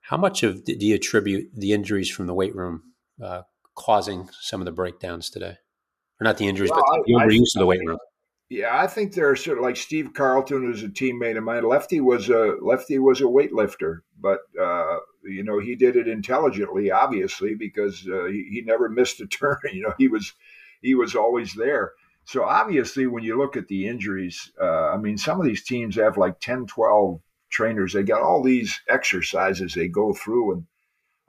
How much of do you attribute the injuries from the weight room uh, causing some of the breakdowns today? Or not the injuries, well, but the overuse of the weight room. Yeah, I think there are sort of like Steve Carlton, who's a teammate of mine. Lefty was a Lefty was a weightlifter, but uh, you know he did it intelligently, obviously, because uh, he, he never missed a [LAUGHS] turn. You know, he was he was always there. So obviously, when you look at the injuries, uh, I mean, some of these teams have like 10, 12 trainers. They got all these exercises they go through, and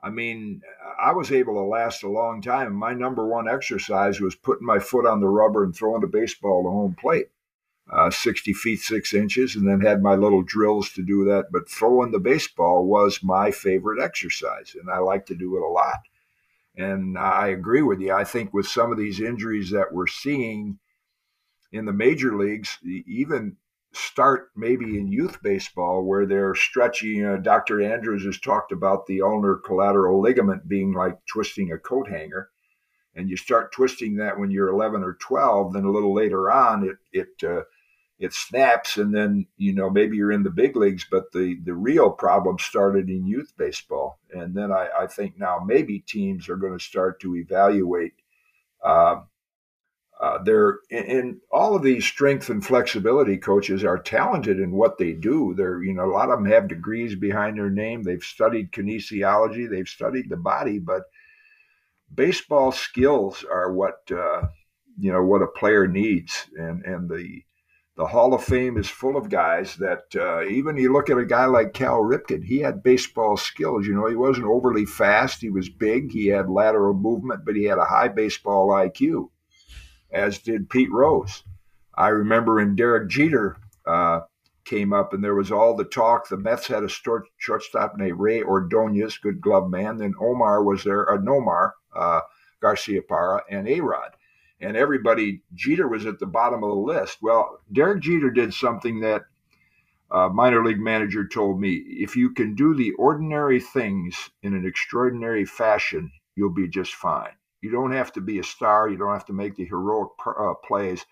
I mean, I was able to last a long time. My number one exercise was putting my foot on the rubber and throwing the baseball to home plate, uh, 60 feet, six inches, and then had my little drills to do that. But throwing the baseball was my favorite exercise, and I like to do it a lot. And I agree with you. I think with some of these injuries that we're seeing in the major leagues, even start maybe in youth baseball where they're stretching. Uh, Dr. Andrews has talked about the ulnar collateral ligament being like twisting a coat hanger. And you start twisting that when you're 11 or 12, then a little later on, it, it, uh, it snaps and then you know maybe you're in the big leagues but the the real problem started in youth baseball and then i, I think now maybe teams are going to start to evaluate uh, uh, they're and all of these strength and flexibility coaches are talented in what they do. They're you know a lot of them have degrees behind their name. They've studied kinesiology. They've studied the body, but baseball skills are what uh, you know what a player needs. And and the the Hall of Fame is full of guys that uh, even you look at a guy like Cal Ripken. He had baseball skills. You know he wasn't overly fast. He was big. He had lateral movement, but he had a high baseball IQ as did Pete Rose. I remember when Derek Jeter uh, came up and there was all the talk. The Mets had a short, shortstop named Rey Ordonez, good glove man. Then Omar was there, uh, Nomar uh, Garciaparra, and Arod. And everybody, Jeter was at the bottom of the list. Well, Derek Jeter did something that a minor league manager told me if you can do the ordinary things in an extraordinary fashion, you'll be just fine. You don't have to be a star. You don't have to make the heroic uh, plays.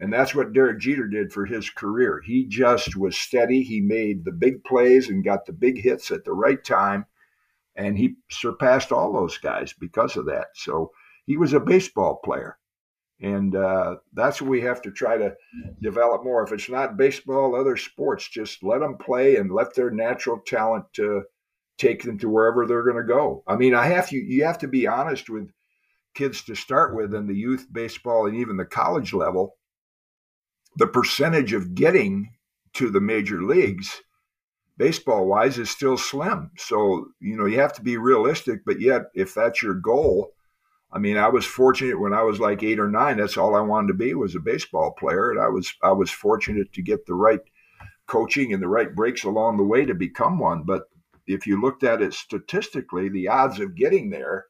And that's what Derek Jeter did for his career. He just was steady. He made the big plays and got the big hits at the right time. And he surpassed all those guys because of that. So he was a baseball player. And uh, that's what we have to try to develop more. If it's not baseball, other sports, just let them play and let their natural talent uh, take them to wherever they're going to go. I mean, I have to, you have to be honest with kids to start with in the youth baseball and even the college level, the percentage of getting to the major leagues baseball wise is still slim. So, you know, you have to be realistic, but yet if that's your goal, I mean, I was fortunate when I was like 8 or 9, that's all I wanted to be was a baseball player and I was I was fortunate to get the right coaching and the right breaks along the way to become one, but if you looked at it statistically, the odds of getting there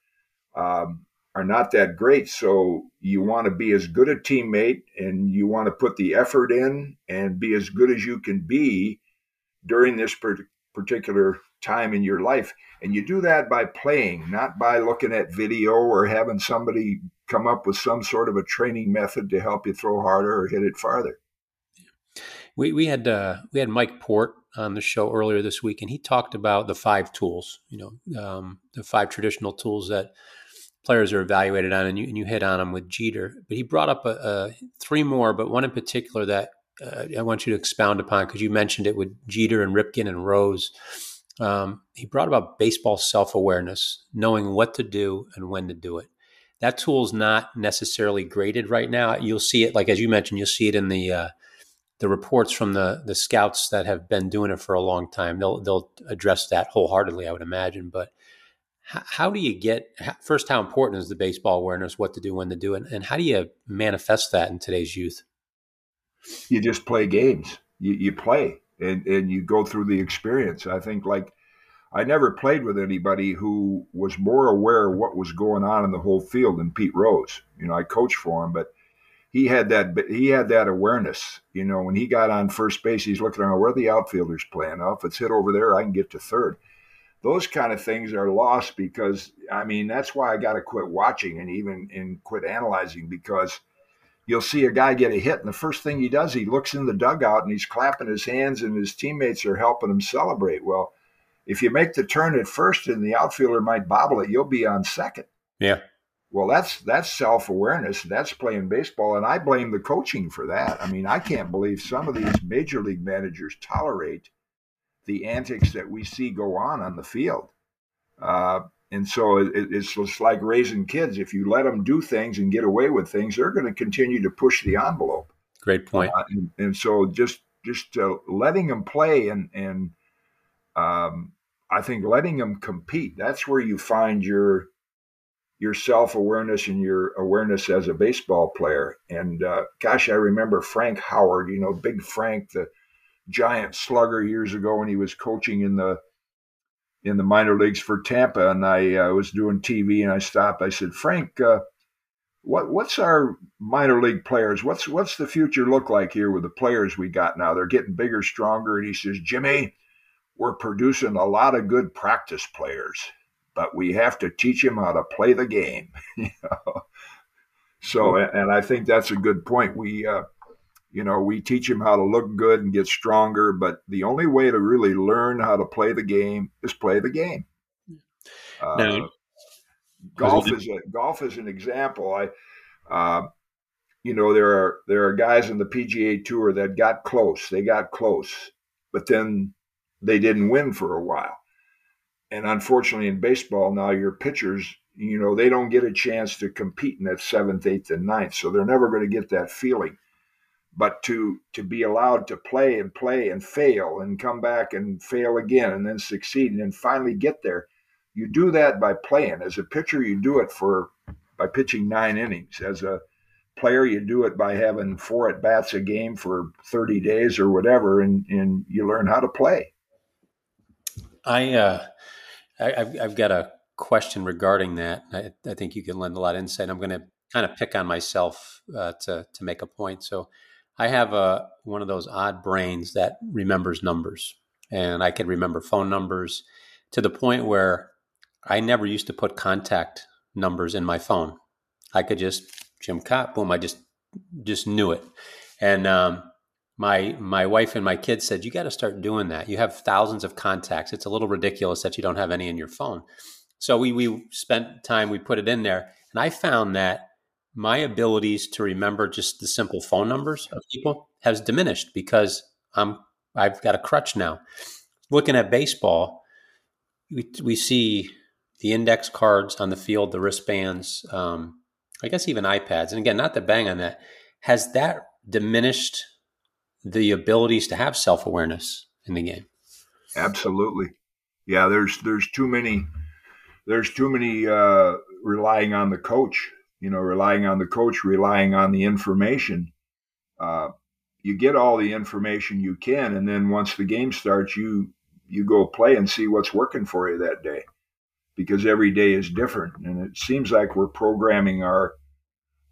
um, are not that great. So you want to be as good a teammate and you want to put the effort in and be as good as you can be during this particular time in your life. And you do that by playing, not by looking at video or having somebody come up with some sort of a training method to help you throw harder or hit it farther. We, we had uh, we had Mike Port on the show earlier this week, and he talked about the five tools. You know, um, the five traditional tools that players are evaluated on, and you, and you hit on them with Jeter. But he brought up a, a three more, but one in particular that uh, I want you to expound upon because you mentioned it with Jeter and Ripken and Rose. Um, he brought about baseball self awareness, knowing what to do and when to do it. That tool is not necessarily graded right now. You'll see it, like as you mentioned, you'll see it in the uh, the reports from the the scouts that have been doing it for a long time. They'll they'll address that wholeheartedly, I would imagine. But how, do you get first? How important is the baseball awareness? What to do, when to do it, and how do you manifest that in today's youth? You just play games. You, you play and and you go through the experience. I think like I never played with anybody who was more aware of what was going on in the whole field than Pete Rose. You know, I coached for him, but he had that he had that awareness. You know, when he got on first base, he's looking around where the outfielders playing. Oh, if it's hit over there, I can get to third those kind of things are lost because I mean that's why I got to quit watching and even and quit analyzing because you'll see a guy get a hit and the first thing he does he looks in the dugout and he's clapping his hands and his teammates are helping him celebrate. Well, if you make the turn at first and the outfielder might bobble it, you'll be on second. Yeah. Well, that's that's self awareness. That's playing baseball, and I blame the coaching for that. I mean, I can't believe some of these major league managers tolerate the antics that we see go on on the field. Uh, and so it, it's just like raising kids. If you let them do things and get away with things, they're going to continue to push the envelope. Great point. Uh, and, and, so just just uh, letting them play and and um, I think letting them compete. That's where you find your your self awareness and your awareness as a baseball player. And uh, gosh, I remember Frank Howard. You know, Big Frank, the giant slugger years ago when he was coaching in the in the minor leagues for Tampa, and I uh, was doing TV, and I stopped. I said, Frank, uh, what what's our minor league players? What's what's the future look like here with the players we got now? They're getting bigger, stronger. And he says, Jimmy, we're producing a lot of good practice players but we have to teach them how to play the game. [LAUGHS] you know? So, and I think that's a good point. We, uh, you know, we teach them how to look good and get stronger, but the only way to really learn how to play the game is play the game. Uh, no. Golf is a golf is an example. I, uh, you know, there are there are guys in the PGA Tour that got close. They got close, but then they didn't win for a while and unfortunately in baseball now your pitchers you know they don't get a chance to compete in that seventh eighth and ninth so they're never going to get that feeling but to to be allowed to play and play and fail and come back and fail again and then succeed and then finally get there you do that by playing as a pitcher you do it for by pitching nine innings as a player you do it by having four at bats a game for 30 days or whatever and and you learn how to play i uh I, have I've got a question regarding that. I, I, think you can lend a lot of insight. I'm going to kind of pick on myself uh, to to make a point. So I have a one of those odd brains that remembers numbers, and I can remember phone numbers to the point where I never used to put contact numbers in my phone. I could just Jim Kaat, boom, I just just knew it, and um, my my wife and my kids said you got to start doing that. You have thousands of contacts. It's a little ridiculous that you don't have any in your phone. So we we spent time we put it in there and i found that my abilities to remember just the simple phone numbers of people has diminished because i'm i've got a crutch now looking at baseball we, we see the index cards on the field the wristbands um, i guess even ipads and again not to bang on that has that diminished the abilities to have self awareness in the game. Absolutely, yeah. There's there's too many there's too many uh, relying on the coach. You know, relying on the coach, relying on the information. Uh, you get all the information you can, and then once the game starts, you you go play and see what's working for you that day, because every day is different, and it seems like we're programming our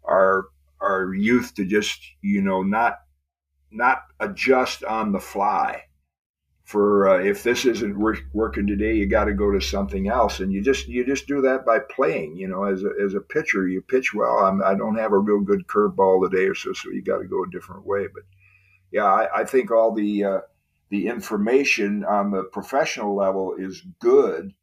our our youth to just you know not not adjust on the fly. For uh, if this isn't work, working today, you got to go to something else, and you just you just do that by playing. You know, as a, as a pitcher, you pitch well. I'm, I do not have a real good curveball today, or so, so you got to go a different way. But yeah, I, I think all the uh, the information on the professional level is good,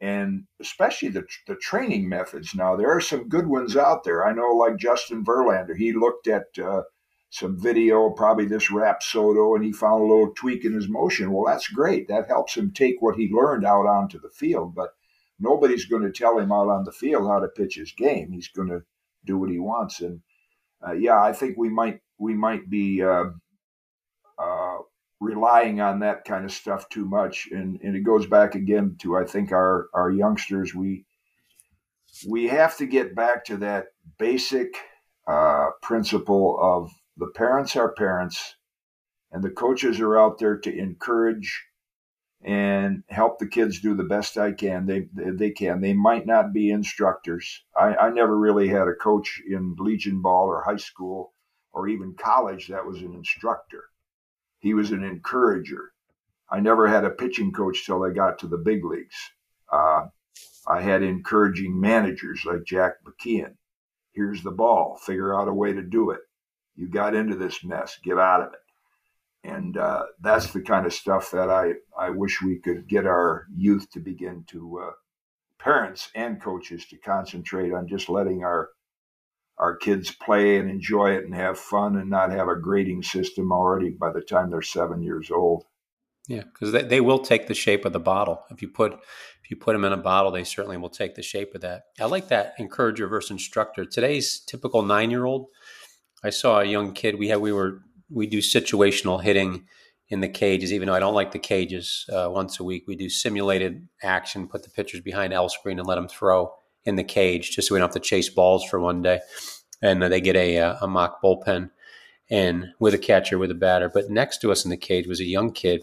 and especially the the training methods. Now there are some good ones out there. I know, like Justin Verlander, he looked at uh, some video, probably this Rapsodo, and he found a little tweak in his motion. Well, that's great. That helps him take what he learned out onto the field. But nobody's going to tell him out on the field how to pitch his game. He's going to do what he wants. And uh, yeah, I think we might we might be uh, uh, relying on that kind of stuff too much. And and it goes back again to I think our our youngsters we we have to get back to that basic uh, principle of the parents are parents, and the coaches are out there to encourage and help the kids do the best I can. They they can. They might not be instructors. I, I never really had a coach in Legion ball or high school or even college that was an instructor. He was an encourager. I never had a pitching coach till I got to the big leagues. Uh, I had encouraging managers like Jack McKeon. Here's the ball. Figure out a way to do it. You got into this mess. Get out of it. And uh, that's the kind of stuff that I, I wish we could get our youth to begin to, uh, parents and coaches to concentrate on just letting our our kids play and enjoy it and have fun and not have a grading system already by the time they're seven years old. Yeah, because they, they will take the shape of the bottle. If you put if you put them in a bottle, they certainly will take the shape of that. I like that encourager versus instructor. Today's typical nine year old. I saw a young kid. We had we were we do situational hitting in the cages. Even though I don't like the cages, uh, once a week we do simulated action. Put the pitchers behind L screen and let them throw in the cage, just so we don't have to chase balls for one day. And uh, they get a, uh, a mock bullpen and with a catcher with a batter. But next to us in the cage was a young kid,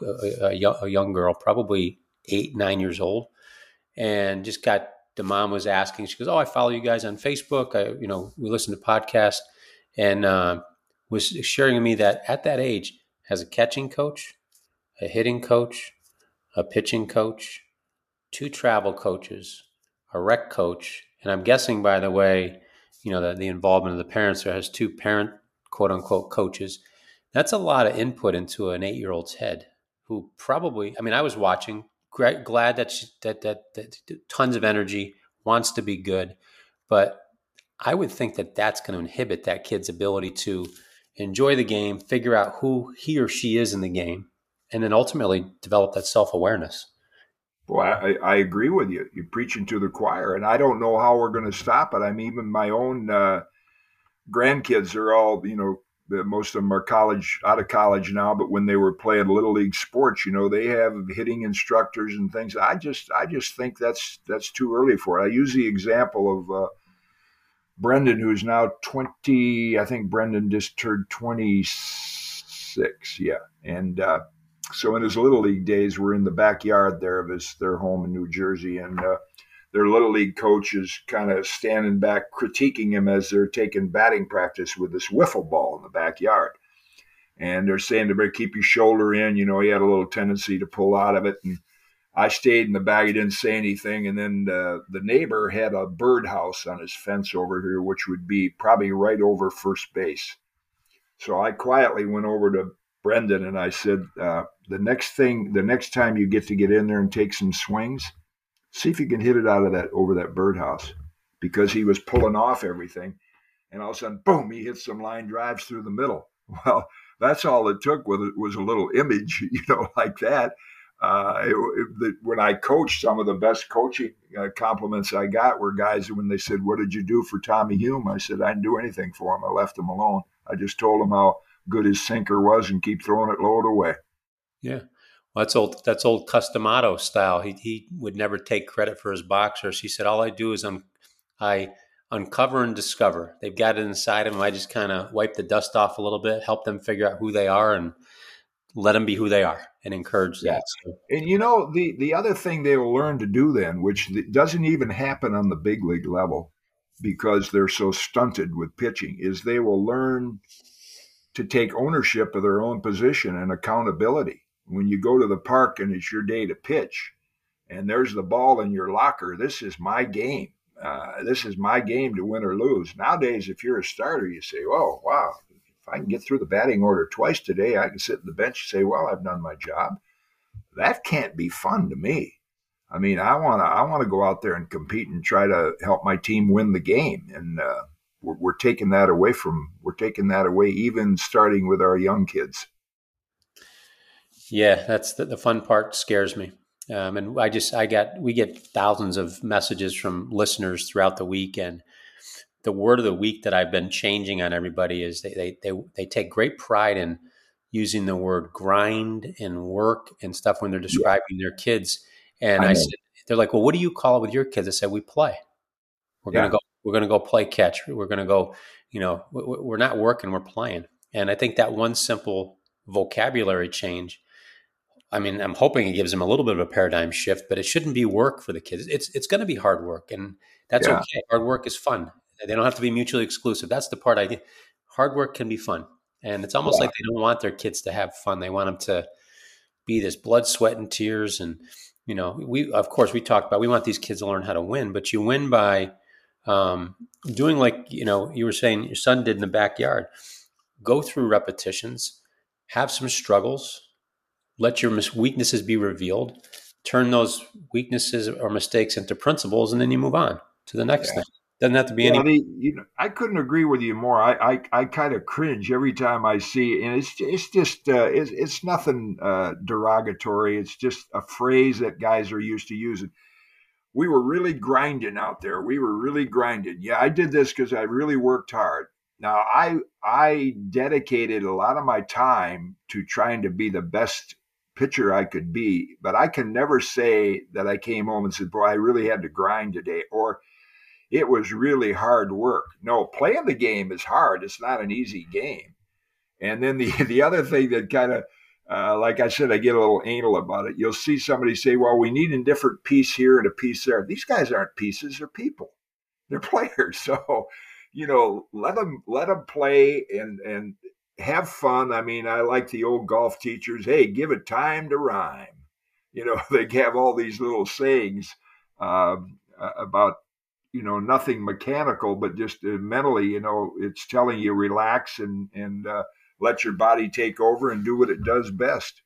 a, a, young, a young girl, probably eight nine years old, and just got the mom was asking. She goes, "Oh, I follow you guys on Facebook. I, you know, we listen to podcasts." And uh, was sharing with me that at that age has a catching coach, a hitting coach, a pitching coach, two travel coaches, a rec coach, and I'm guessing, by the way, you know, that the involvement of the parents there has two parent quote unquote coaches. That's a lot of input into an eight year old's head who probably, I mean, I was watching, glad that, she, that, that, that tons of energy, wants to be good, but I would think that that's going to inhibit that kid's ability to enjoy the game, figure out who he or she is in the game, and then ultimately develop that self awareness. Well, I, I, agree with you. You're preaching to the choir, and I don't know how we're going to stop it. I mean, even my own uh, grandkids are all, you know, most of them are college out of college now. But when they were playing little league sports, you know, they have hitting instructors and things. I just, I just think that's that's too early for it. I use the example of uh, Brendan, who's now 20. I think Brendan just turned 26. Yeah, and. Uh, so in his little league days, we're in the backyard there of his their home in New Jersey, and uh, their little league coach is kind of standing back, critiquing him as they're taking batting practice with this wiffle ball in the backyard. And they're saying to keep your shoulder in. You know, he had a little tendency to pull out of it. And I stayed in the bag. He didn't say anything. And then uh, the neighbor had a birdhouse on his fence over here, which would be probably right over first base. So I quietly went over to Brendan and I said, uh, the next thing, the next time you get to get in there and take some swings, see if you can hit it out of that over that birdhouse because he was pulling off everything. And all of a sudden, boom, he hits some line drives through the middle. [LAUGHS] Well, that's all it took was, it was a little image, [LAUGHS] you know, like that. Uh, it, it, when I coached, some of the best coaching uh, compliments I got were guys when they said, "What did you do for Tommy Hume?" I said, "I didn't do anything for him. I left him alone. I just told him how good his sinker was and keep throwing it low away." Yeah. Well, that's old. That's old Cus D'Amato style. He he would never take credit for his boxers. He said, "All I do is un- I uncover and discover. They've got it inside of them. I just kind of wipe the dust off a little bit, help them figure out who they are, and let them be who they are, and encourage that." So. And you know, the the other thing they will learn to do then, which doesn't even happen on the big league level, because they're so stunted with pitching, is they will learn to take ownership of their own position and accountability when you go to the park and it's your day to pitch and there's the ball in your locker, this is my game. Uh, this is my game to win or lose. Nowadays, if you're a starter, you say, oh, wow, I can get through the batting order twice today, I can sit in the bench and say, well, I've done my job. That can't be fun to me. I mean, I want to I want to go out there and compete and try to help my team win the game. And uh, we're, we're taking that away from we're taking that away even starting with our young kids. Yeah, that's the, the fun part. Scares me. Um, and I just I got we get thousands of messages from listeners throughout the week, and the word of the week that I've been changing on everybody is they they they, they take great pride in using the word grind and work and stuff when they're describing yeah. their kids. And I, I said, they're like, well, what do you call it with your kids? I said, we play. We're yeah. gonna go. We're gonna go play catch. We're gonna go. You know, we're not working. We're playing. And I think that one simple vocabulary change I mean, I'm hoping it gives them a little bit of a paradigm shift, but it shouldn't be work for the kids. It's it's going to be hard work, and that's yeah. okay. Hard work is fun. They don't have to be mutually exclusive. That's the part I. Hard work can be fun, and it's almost yeah. like they don't want their kids to have fun. They want them to be this blood, sweat, and tears. And you know, we of course we talked about we want these kids to learn how to win, but you win by um, doing like you know you were saying your son did in the backyard. Go through repetitions have some struggles, let your weaknesses be revealed, turn those weaknesses or mistakes into principles, and then you move on to the next yeah. thing. Doesn't have to be yeah, any. you know, I couldn't agree with you more. I, I, I kind of cringe every time I see, and it's it's just uh, it's, it's nothing uh, derogatory. It's just a phrase that guys are used to using. We were really grinding out there. We were really grinding. Yeah, I did this because I really worked hard. Now I I dedicated a lot of my time to trying to be the best pitcher I could be, but I can never say that I came home and said, "Boy, I really had to grind today," or it was really hard work. No, playing the game is hard. It's not an easy game. And then the [LAUGHS] the other thing that kind of uh, like I said, I get a little anal about it. You'll see somebody say, "Well, we need a different piece here and a piece there." These guys aren't pieces; they're people. They're [LAUGHS] players. So, you know, let them let them play and and have fun. I mean, I like the old golf teachers. Hey, give it time to rhyme. You know, [LAUGHS] they have all these little sayings um, about you know nothing mechanical but just uh, mentally you know it's telling you relax and and uh, let your body take over and do what it does best.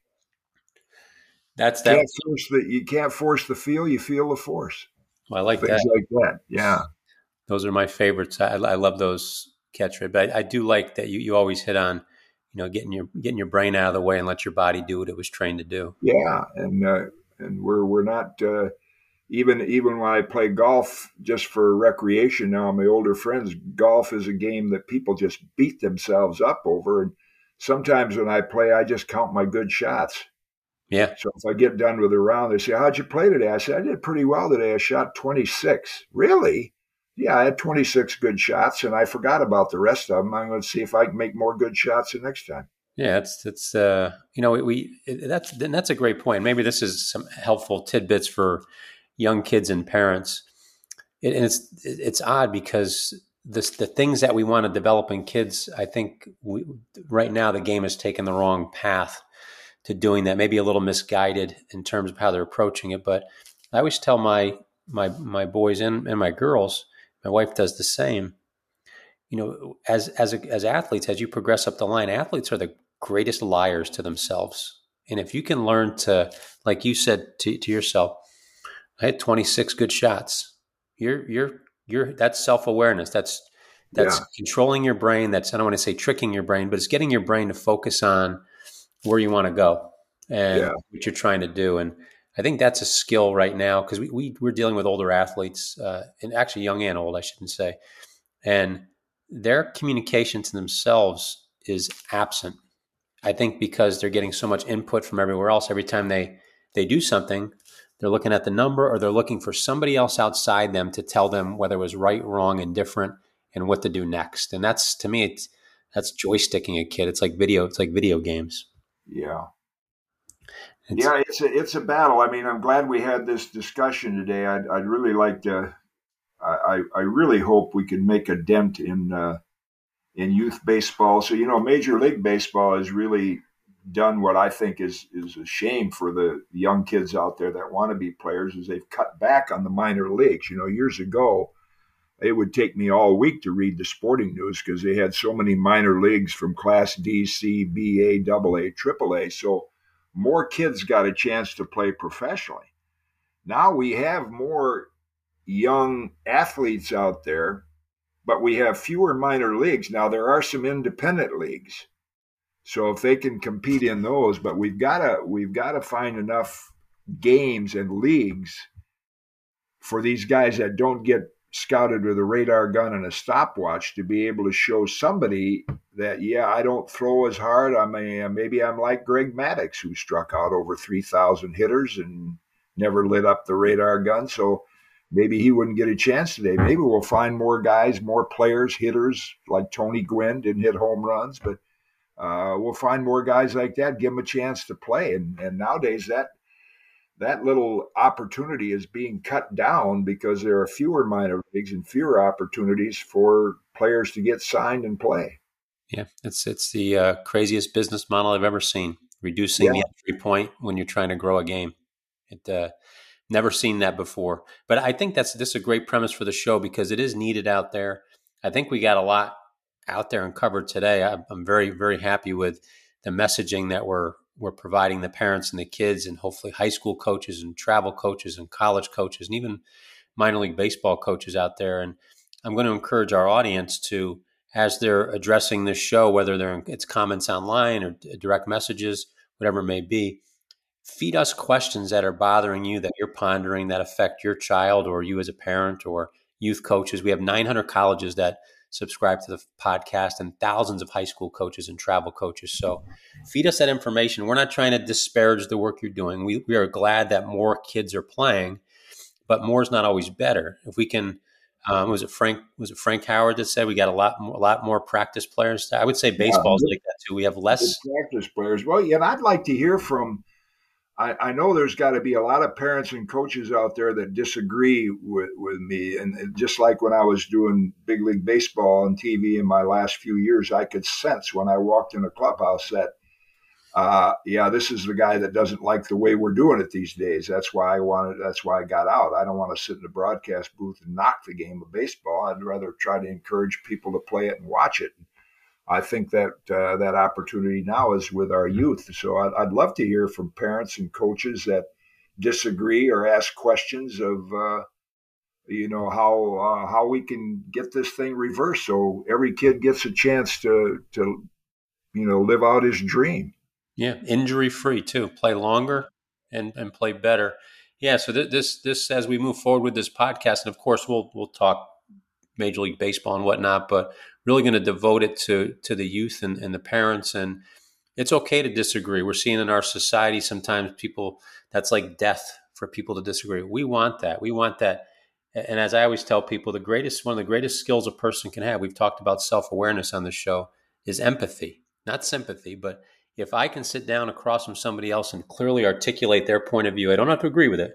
That's that can't force the, you can't force the feel you feel the force. Well, i like Things that. like that yeah. Those are my favorites. I, I love those catchphrases but I, I, do like that you, you always hit on you know getting your getting your brain out of the way and let your body do what it was trained to do. Yeah and uh, and we're we're not uh, even even when I play golf just for recreation now, my older friends, golf is a game that people just beat themselves up over. And sometimes when I play, I just count my good shots. Yeah. So if I get done with a round, they say, How'd you play today? I said, I did pretty well today. I shot 26. Really? Yeah, I had 26 good shots and I forgot about the rest of them. I'm going to see if I can make more good shots the next time. Yeah, it's it's uh you know we it, that's that's a great point. Maybe this is some helpful tidbits for young kids and parents. It, and it's it's odd because this, the things that we want to develop in kids, I think we, right now the game has taken the wrong path to doing that. Maybe a little misguided in terms of how they're approaching it. But I always tell my my my boys and, and my girls, my wife does the same. You know, as as a, as athletes, as you progress up the line, athletes are the greatest liars to themselves. And if you can learn to, like you said to, to yourself, I had 26 good shots. You're you're you're that's self-awareness. That's that's yeah. controlling your brain. That's I don't want to say tricking your brain, but it's getting your brain to focus on where you want to go and yeah. what you're trying to do. And I think that's a skill right now because we, we we're dealing with older athletes uh, and actually young and old, I shouldn't say, and their communication to themselves is absent. I think because they're getting so much input from everywhere else. Every time they they do something, they're looking at the number or they're looking for somebody else outside them to tell them whether it was right, wrong, and different and what to do next. And that's to me, it's that's joysticking a kid. It's like video, it's like video games. Yeah. It's, yeah, it's a it's a battle. I mean, I'm glad we had this discussion today. I'd, I'd really like to. I, I really hope we can make a dent in uh, in youth baseball. So you know, Major League Baseball is really done what I think is is a shame for the young kids out there that want to be players is they've cut back on the minor leagues. You know, years ago, it would take me all week to read the sporting news because they had so many minor leagues from Class D, C, B, A, Double A, Triple A. So more kids got a chance to play professionally. Now we have more young athletes out there, but we have fewer minor leagues. Now there are some independent leagues so if they can compete in those, but we've got to we've got to find enough games and leagues for these guys that don't get scouted with a radar gun and a stopwatch to be able to show somebody that yeah I don't throw as hard. I may uh, maybe I'm like Greg Maddux who struck out over 3000 hitters and never lit up the radar gun. So maybe he wouldn't get a chance today. Maybe we'll find more guys more players hitters like Tony Gwynn didn't hit home runs but uh, we'll find more guys like that, give them a chance to play. And, and nowadays, that that little opportunity is being cut down because there are fewer minor leagues and fewer opportunities for players to get signed and play. Yeah, it's it's the uh, craziest business model I've ever seen. Reducing yeah. the entry point when you're trying to grow a game. It uh, never seen that before. But I think that's this is a great premise for the show because it is needed out there. I think we got a lot out there and covered today. I'm very, very happy with the messaging that we're we're providing the parents and the kids, and hopefully high school coaches and travel coaches and college coaches and even minor league baseball coaches out there. And I'm going to encourage our audience to, as they're addressing this show, whether they're in, it's comments online or direct messages, whatever it may be, feed us questions that are bothering you, that you're pondering, that affect your child or you as a parent or youth coaches. We have 900 colleges that subscribe to the podcast and thousands of high school coaches and travel coaches. So feed us that information. We're not trying to disparage the work you're doing. We, we are glad that more kids are playing, but more is not always better. If we can, um, was it Frank? Was it Frank Howard that said we got a lot, more, a lot more practice players? I would say baseball's yeah, like that too. We have less practice players. Well, yeah, and I'd like to hear from I, I know there's got to be a lot of parents and coaches out there that disagree with, with me. And just like when I was doing big league baseball on TV in my last few years, I could sense when I walked in a clubhouse that, uh, yeah, this is the guy that doesn't like the way we're doing it these days. That's why I wanted, that's why I got out. I don't want to sit in the broadcast booth and knock the game of baseball. I'd rather try to encourage people to play it and watch it. I think that uh, that opportunity now is with our youth. So I'd, I'd, love to hear from parents and coaches that disagree or ask questions of, uh, you know, how uh, how we can get this thing reversed so every kid gets a chance to to, you know, live out his dream. Yeah, injury free too. Play longer and and play better. Yeah. So th- this this as we move forward with this podcast, and of course we'll we'll talk Major League Baseball and whatnot, but really going to devote it to to the youth and, and the parents. And it's okay to disagree. We're seeing in our society sometimes people that's like death for people to disagree. We want that. We want that. And as I always tell people, the greatest one of the greatest skills a person can have. We've talked about self awareness on the show is empathy, not sympathy, but if I can sit down across from somebody else and clearly articulate their point of view, I don't have to agree with it,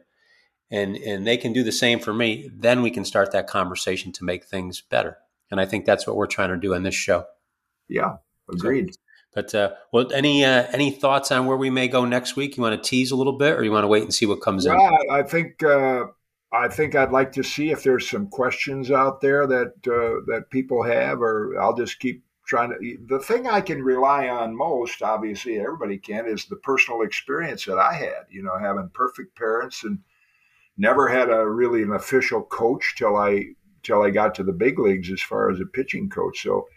and and they can do the same for me, then we can start that conversation to make things better. And I think that's what we're trying to do in this show. Yeah, agreed. So, but uh, well, any uh, any thoughts on where we may go next week? You want to tease a little bit, or you want to wait and see what comes yeah, in? I think uh, I think I'd like to see if there's some questions out there that uh, that people have, or I'll just keep trying to. The thing I can rely on most, obviously, everybody can, is the personal experience that I had. You know, having perfect parents and never had a really an official coach till I till I got to the big leagues as far as a pitching coach. So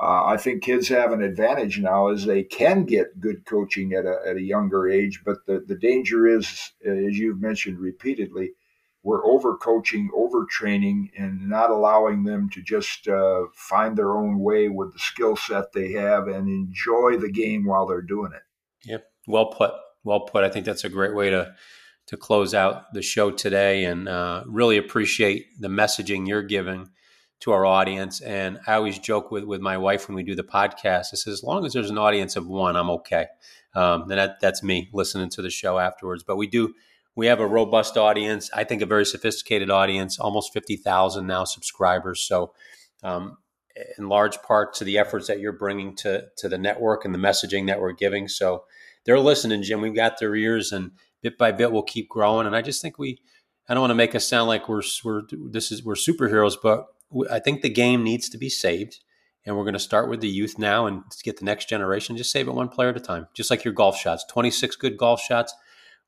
uh, I think kids have an advantage now as they can get good coaching at a, at a younger age. But the, the danger is, as you've mentioned repeatedly, we're overcoaching, overtraining, and not allowing them to just uh, find their own way with the skill set they have and enjoy the game while they're doing it. Yep, well put. Well put. I think that's a great way to to close out the show today and uh, really appreciate the messaging you're giving to our audience. And I always joke with, with my wife when we do the podcast. I says, as long as there's an audience of one, I'm okay. Um, and that, that's me listening to the show afterwards. But we do, we have a robust audience. I think a very sophisticated audience, almost 50,000 now subscribers. So, um, in large part to the efforts that you're bringing to, to the network and the messaging that we're giving. So they're listening, Jim. We've got their ears and, bit by bit we'll keep growing. And I just think we, I don't want to make us sound like we're we're this is we're superheroes, but I think the game needs to be saved, and we're going to start with the youth now and get the next generation. Just save it one player at a time, just like your golf shots. Twenty six good golf shots.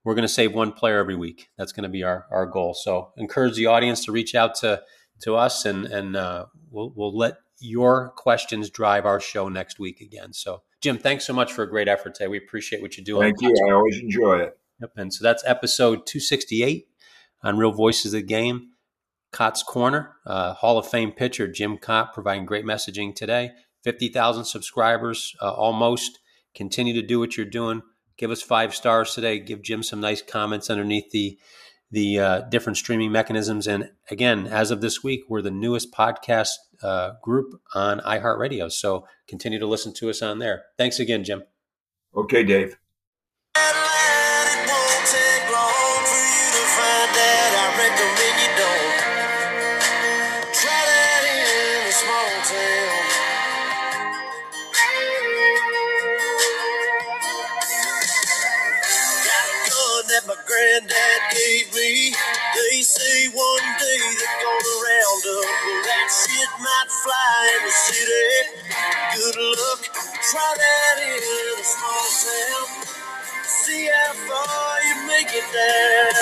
We're going to save one player every week. That's going to be our, our goal. So encourage the audience to reach out to to us, and and uh, we'll we'll let your questions drive our show next week again. So Jim, thanks so much for a great effort today. We appreciate what you're doing. Thank you. I always enjoy it. Yep. And so that's episode 268 on Real Voices of the Game. Kaat's Korner, uh, Hall of Fame pitcher Jim Kaat providing great messaging today. 50,000 subscribers uh, almost. Continue to do what you're doing. Give us five stars today. Give Jim some nice comments underneath the the uh, different streaming mechanisms. And again, as of this week, we're the newest podcast uh, group on iHeartRadio. So continue to listen to us on there. Thanks again, Jim. Okay, Dave. fly in the city. Good luck, try that in a small town. See how far you make it there.